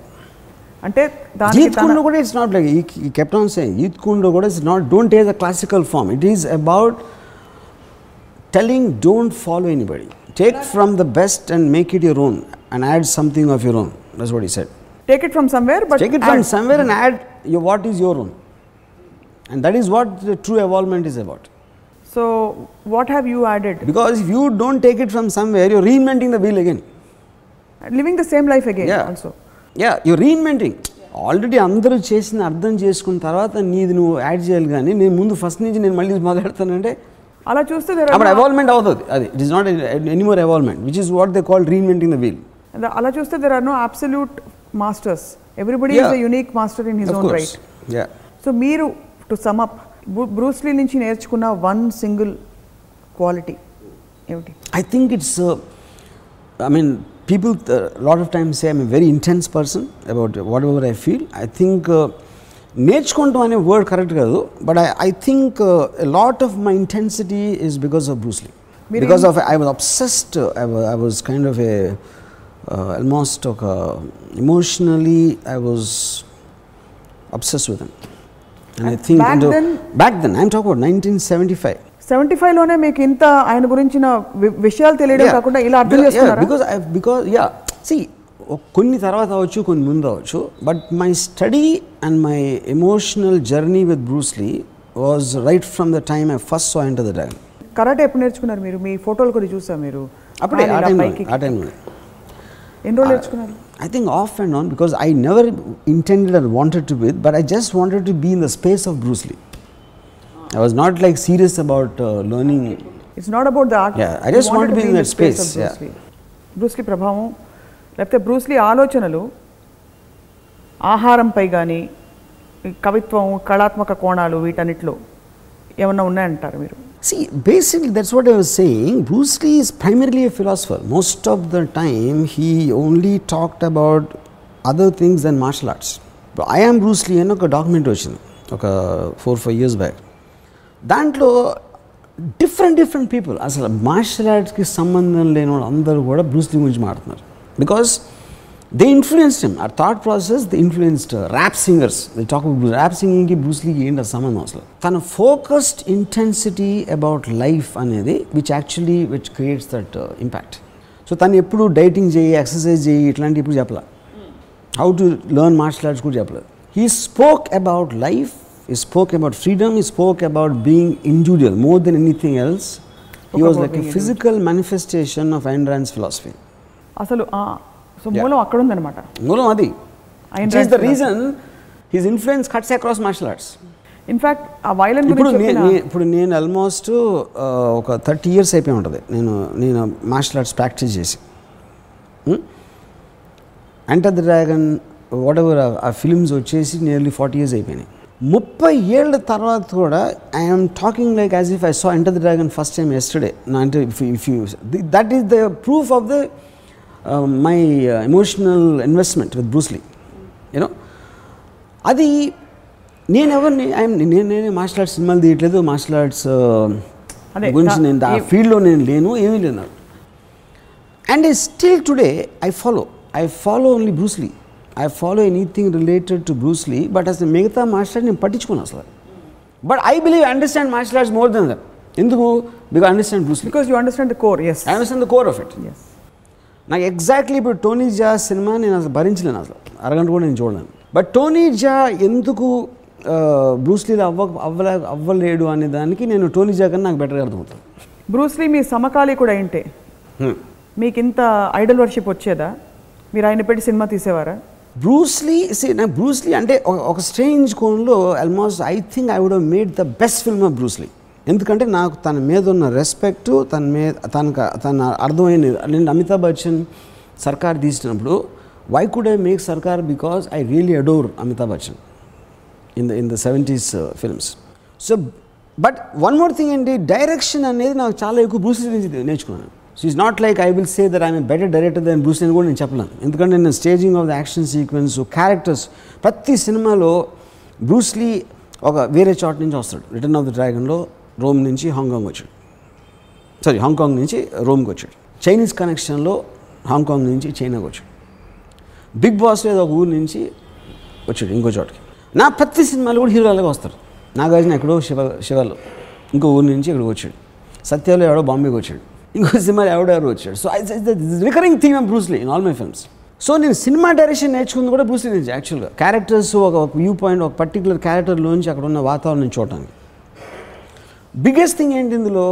అంటే దానికి జీత్ తన- కుండో కూడా it's not like he kept on saying Jeet Kune Do కూడా it's not don't take the classical form it is about telling don't follow anybody take from the best and make it your own and add something of your own that's what he said take it from somewhere but take it from somewhere and add your, what is your own and that is what the true evolvement is about so what have you added because if you don't take it from somewhere you're reinventing the wheel again living the same life again Yeah. Also yeah you're reinventing. Already అందరూ చేసిన అర్థం చేసుకున్న తర్వాత నీది నువ్వు add చేయాలి కానీ నేను ముందు ఫస్ట్ నుంచి నేను మళ్ళీ మొదలెడతానంటే అలా చూస్తే అప్పుడు ఎవాల్వ్మెంట్ అవుతుంది. అది it is not any more evolvement which is what they call reinventing the wheel అలా చూస్తే there are no absolute masters everybody is unique master in his of own right so మీరు to sum up Bruce Lee నుంచి నేర్చుకున్న one single quality ఏమిటి? Think it's, uh, I mean, people a lot of times say I'm a very intense person about whatever I feel. I think uh, నేర్చుకుంటాం అనే word correct కాదు but I I think lot of my intensity is because of Bruce Lee మీరు because of I was obsessed I was kind of a almost ఒక emotionally I was obsess with and I think back then- back then I'm talk about nineteen seventy five seventy ఫైవ్లోనే మీకు ఇంత ఆయన గురించిన విషయాలు తెలియడం కాకుండా ఇలా అర్థం చేసుకున్నారా బికాస్ బికాస్ యా సి కొన్ని తర్వాత అవ్వచ్చు కొన్ని ముందు అవ్వచ్చు. But my study and my emotional journey with Bruce Lee was right from the time I first so Enter the Dragon karate ఎప్పుడు నేర్చుకున్నారు మీరు? మీ ఫోటోలు కూడా చూసా మీరు? అప్పుడే ఆ టైంలో ఆ టైంలో ఎన్ని రోజులు నేర్చుకున్నారు? I think off and on because I never intended and wanted to with but I just wanted to be in the space of Bruce Lee I was not like serious about learning it's not about the art Yeah, I just want to be in that space, yeah. Bruce Lee ప్రభావం లేకపోతే Bruce Lee ఆలోచనలు ఆహారంపై కానీ కవిత్వం కళాత్మక కోణాలు వీటన్నిటిలో ఏమన్నా ఉన్నాయంటారు మీరు See, basically, that's what I was saying. Bruce Lee is primarily a philosopher. Most of the time, he only talked about other things than martial arts. But I am Bruce Lee అని ఒక documentary వచ్చింది ఒక four five years back దాంట్లో different different people అసలు martial ఆర్ట్స్కి సంబంధం లేని వాళ్ళు అందరూ కూడా బ్రూస్ లీ గురించి మాట్లాడుతున్నారు. బికాస్ దే ఇన్ఫ్లుయెన్స్డ్ హిమ్ ఆ thought process they influenced rap singers they talk rap సింగింగ్కి Bruce లీకి ఏంటి సంబంధం అసలు? తన ఫోకస్డ్ ఇంటెన్సిటీ అబౌట్ లైఫ్ అనేది which actually which creates that impact so తను ఎప్పుడు డైటింగ్ చేయి ఎక్సర్సైజ్ చేయి ఇట్లాంటి ఇప్పుడు చెప్పలే? How to learn martial arts కూడా చెప్పలేదు. He spoke about life he spoke about freedom he spoke about being individual more than anything else he was like a physical manifestation of Ayn Rand's philosophy అసలు so మూలం అక్కడ ఉందన్నమాట మూలం అది. Ayn it is the Rand's reason his influence cuts across martial arts in fact ఆ violin ఇప్పుడు ఇప్పుడు నేను ఆల్మోస్ట్ ఒక థర్టీ ఇయర్స్ అయిపోయి ఉంటుంది. నేను నేను మార్షల్ ఆర్ట్స్ ప్రాక్టీస్ చేసి. Enter the dragon whatever ఆ ఫిల్మ్స్ వచ్చేసి నియర్లీ ఫార్టీ ఇయర్స్ అయిపోయినాయి. ముప్పై ఏళ్ళ తర్వాత కూడా I'm talking like as if I saw Enter the Dragon first time yesterday నా అంటే if if you that is the proof of the my emotional investment with Bruce Lee you know అది నేను ఎవరిని ఐఎమ్ నేను నేనే martial arts సినిమాలు తీయట్లేదు martial arts అదే, గురించి దా- నేను ఆ ఏ- ఫీల్డ్లో నేను లేను ఏమీ లేదు నాకు and still today I follow I follow only Bruce Lee I follow anything related to Bruce Lee but అసలు మిగతా ఆర్ట్ నేను పట్టించుకోను అసలు. But I believe understand martial arts more than that ఎందుకు? Because understand Bruce Lee because you understand the core as I understand the core of it yes నాకు exactly ఇప్పుడు Tony Jaa సినిమా నేను అసలు భరించలేను అసలు. అరగంట కూడా నేను చూడలేను. బట్ టోనీ జా ఎందుకు బ్రూస్లీలో అవ్వ అవ్వలే అవ్వలేడు అనే దానికి నేను టోనీ జా కన్నా నాకు బెటర్గా అర్థమవుతుంది. బ్రూస్లీ మీ సమకాలి కూడా ఏంటే మీకు ఇంత ఐడల్ వర్షిప్ వచ్చేదా? మీరు ఆయన పెట్టి సినిమా తీసేవారా? బ్రూస్లీ నాకు బ్రూస్లీ అంటే ఒక- స్ట్రేంజ్ కోణంలో almost I think I would made the best film of Bruce Lee ఎందుకంటే నాకు తన మీద ఉన్న రెస్పెక్ట్ తన మీద తనకు తన అర్థమైన నేను అమితాబ్ బచ్చన్ సర్కార్ తీసినప్పుడు why could I make Sarkar because I really adore Amitabh Bachchan in the in the seventies films so but one more thing ఏంటి డైరెక్షన్ అనేది నాకు చాలా ఎక్కువ బ్రూస్లీ నుంచి నేర్చుకున్నాను. So is not like I will say that I'm better director than Bruce అని కూడా నేను చెప్పలేను. ఎందుకంటే నేను staging of the action sequence characters ప్రతి సినిమాలో బ్రూస్లీ ఒక వేరే చోట నుంచి వస్తాడు. రిటర్న్ ఆఫ్ ద డ్రాగన్లో రోమ్ నుంచి హాంకాంగ్ వచ్చాడు. సారీ హాంకాంగ్ నుంచి రోమ్కి వచ్చాడు. చైనీస్ కనెక్షన్లో హాంకాంగ్ నుంచి చైనాకి వచ్చాడు. బిగ్ బాస్ ఏదో ఒక ఊరు నుంచి వచ్చాడు ఇంకో చోటకి నా ప్రతి సినిమాలో కూడా హీరోలుగా వస్తారు. నాగార్జున ఎక్కడో శివ శివలో ఇంకో ఊరు నుంచి ఇక్కడికి వచ్చాడు. సత్యాలో ఎవడో బాంబేకి వచ్చాడు. ఇంకో సినిమాలో ఎవడో ఎవరు వచ్చాడు. So recurring theme of Bruce Lee in all my films so నేను సినిమా డైరెక్షన్ నేర్చుకుంది కూడా బ్రూస్లీ నుంచి యాక్చువల్గా క్యారెక్టర్స్ ఒక వ్యూ పాయింట్ ఒక పర్టికులర్ క్యారెక్టర్లోంచి అక్కడ ఉన్న వాతావరణం చూడటానికి. బిగ్గెస్ట్ థింగ్ ఏంటి ఇందులో?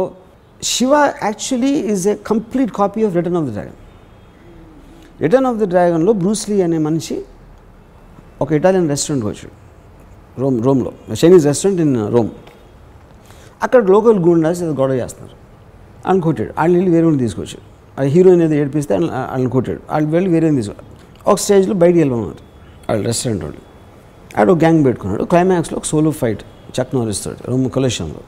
Shiva actually is a complete copy of Return of the Dragon Return of the డ్రాగన్లో Bruce Lee అనే మనిషి ఒక ఇటాలియన్ రెస్టారెంట్కి వచ్చాడు. రోమ్ రోమ్లో చైనీస్ రెస్టారెంట్ ఇన్ రోమ్ అక్కడ లోకల్ గూండాస్ గొడవ చేస్తున్నారు. వాళ్ళని కొట్టాడు వాళ్ళు వెళ్ళి వేరే వాళ్ళని తీసుకొచ్చాడు ఆ హీరోయిన్ ఏదో ఏడిపిస్తే వాళ్ళని కొట్టాడు వాళ్ళు వెళ్ళి వేరే తీసుకు ఒక స్టేజ్లో బయటికి వెళ్ళమన్నారు వాళ్ళు రెస్టారెంట్ వాళ్ళు. ఆడు గ్యాంగ్ పెట్టుకున్నాడు. క్లైమాక్స్లో ఒక సోలో ఫైట్ చక్ నోరిస్తాడు. రూమ్ కొలేషన్లో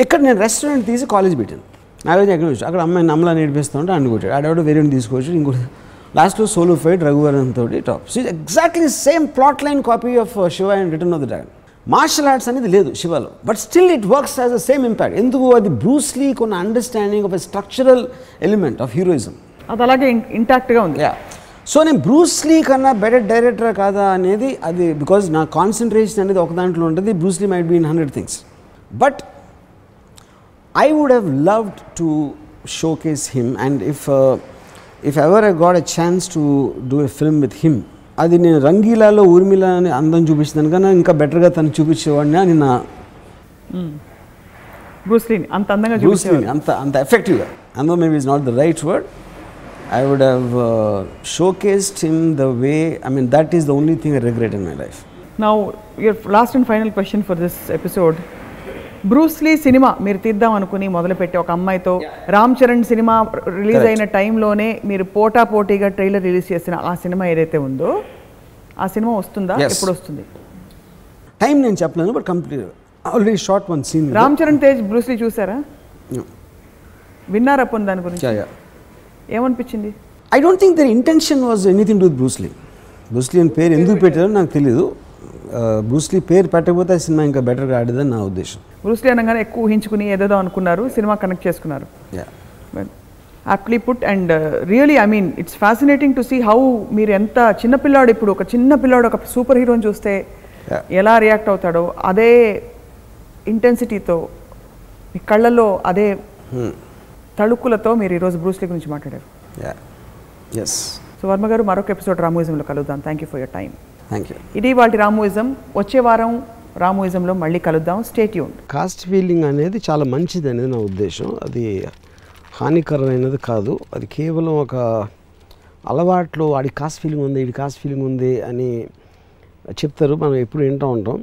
ఇక్కడ నేను రెస్టారెంట్ తీసి కాలేజ్ పెట్టాను. నాగార్జున ఎక్కడ వచ్చి? అక్కడ అమ్మాయి నమ్మలా నేర్పిస్తూ ఉంటే అన్ని కొట్టాడు ఆడవాడు వేరే తీసుకొచ్చి ఇంకోటి లాస్ట్లో సోలో ఫైట్ రఘువరన్ తోటి top so exactly same plot line copy of Shiva and Return of the Dragon martial arts అనేది లేదు శివలో. But still it works as the same impact ఎందుకు అది బ్రూస్లీ కొన్న understanding of a structural element of heroism అది అలాగే ఇంటాక్ట్గా ఉంది. Yeah so నేను బ్రూస్లీ కన్నా బెటర్ డైరెక్టర్ కాదా అనేది అది బికాజ్ నా కాన్సన్ట్రేషన్ అనేది ఒక దాంట్లో ఉంటుంది. Bruce Lee might be in hundred things but I would have loved to showcase him and if if ever I got a chance to do a film with him అది నేను రంగీలాలో ఊర్మిళ అని అందం చూపించిన కన్నా ఇంకా బెటర్గా తను చూపించేవాడిని అని నా బ్రూస్లీని అంత అందంగా బ్రూస్లీ చూపించేవారు అంత అంత ఎఫెక్టివ్గా అందో maybe is not the right word I would have showcased him the way I mean that is the only thing I regret in my life now your last and final question for this episode Bruce Lee cinema మీరు తీద్దాం అనుకుని మొదలుపెట్టి ఒక అమ్మాయితో Ram Charan cinema release. అయిన టైంలోనే మీరు పోటా పోటీగా ట్రైలర్ రిలీజ్ చేసిన ఆ సినిమా ఏదైతే ఉందో ఆ సినిమా వస్తుందా. ఎప్పుడు వస్తుంది? టైం నేను చెప్పలేను but complete already short one scene Ram Charan Tej Bruce Lee చూసారా? విన్నారా పొంది దాని గురించి? ఏమనిపించింది? I don't think their intention was anything to Bruce Lee Bruce Lee అని పేరు ఎందుకు పెట్టారో నాకు తెలియదు బ్రూస్లీ పేరు పెట్టకపోతే ఆ సినిమా ఇంకా బెటర్గా ఆడేదని నా ఉద్దేశం. బ్రూస్లీ అనగానే ఎక్కువ ఊహించుకుని ఏదేదో అనుకున్నారు సినిమా కనెక్ట్ చేసుకున్నారు. Yeah aptly put and really I mean it's fascinating to see how మీరు ఎంత చిన్న పిల్లాడు ఇప్పుడు ఒక చిన్న పిల్లాడు ఒక సూపర్ హీరోని చూస్తే. ఎలా రియాక్ట్ అవుతాడో అదే ఇంటెన్సిటీతో మీ కళ్ళల్లో అదే తళుక్కులతో మీరు ఈరోజు బ్రూస్లీ గురించి మాట్లాడారు. సో వర్మ గారు మరొక ఎపిసోడ్ రామూయిజంలో కలుద్దాం. Thank you for your time thank you ఇది వాటి రామూయిజం. వచ్చే వారం రామూయిజంలో మళ్ళీ కలుద్దాం. స్టేట్ యూన్ కాస్ట్ ఫీలింగ్ అనేది చాలా మంచిది అనేది నా ఉద్దేశం. అది హానికరమైనది కాదు. అది కేవలం ఒక అలవాట్లు వాడి కాస్ట్ ఫీలింగ్ ఉంది వీడి కాస్ట్ ఫీలింగ్ ఉంది అని చెప్తారు. మనం ఎప్పుడు వింటూ ఉంటాం.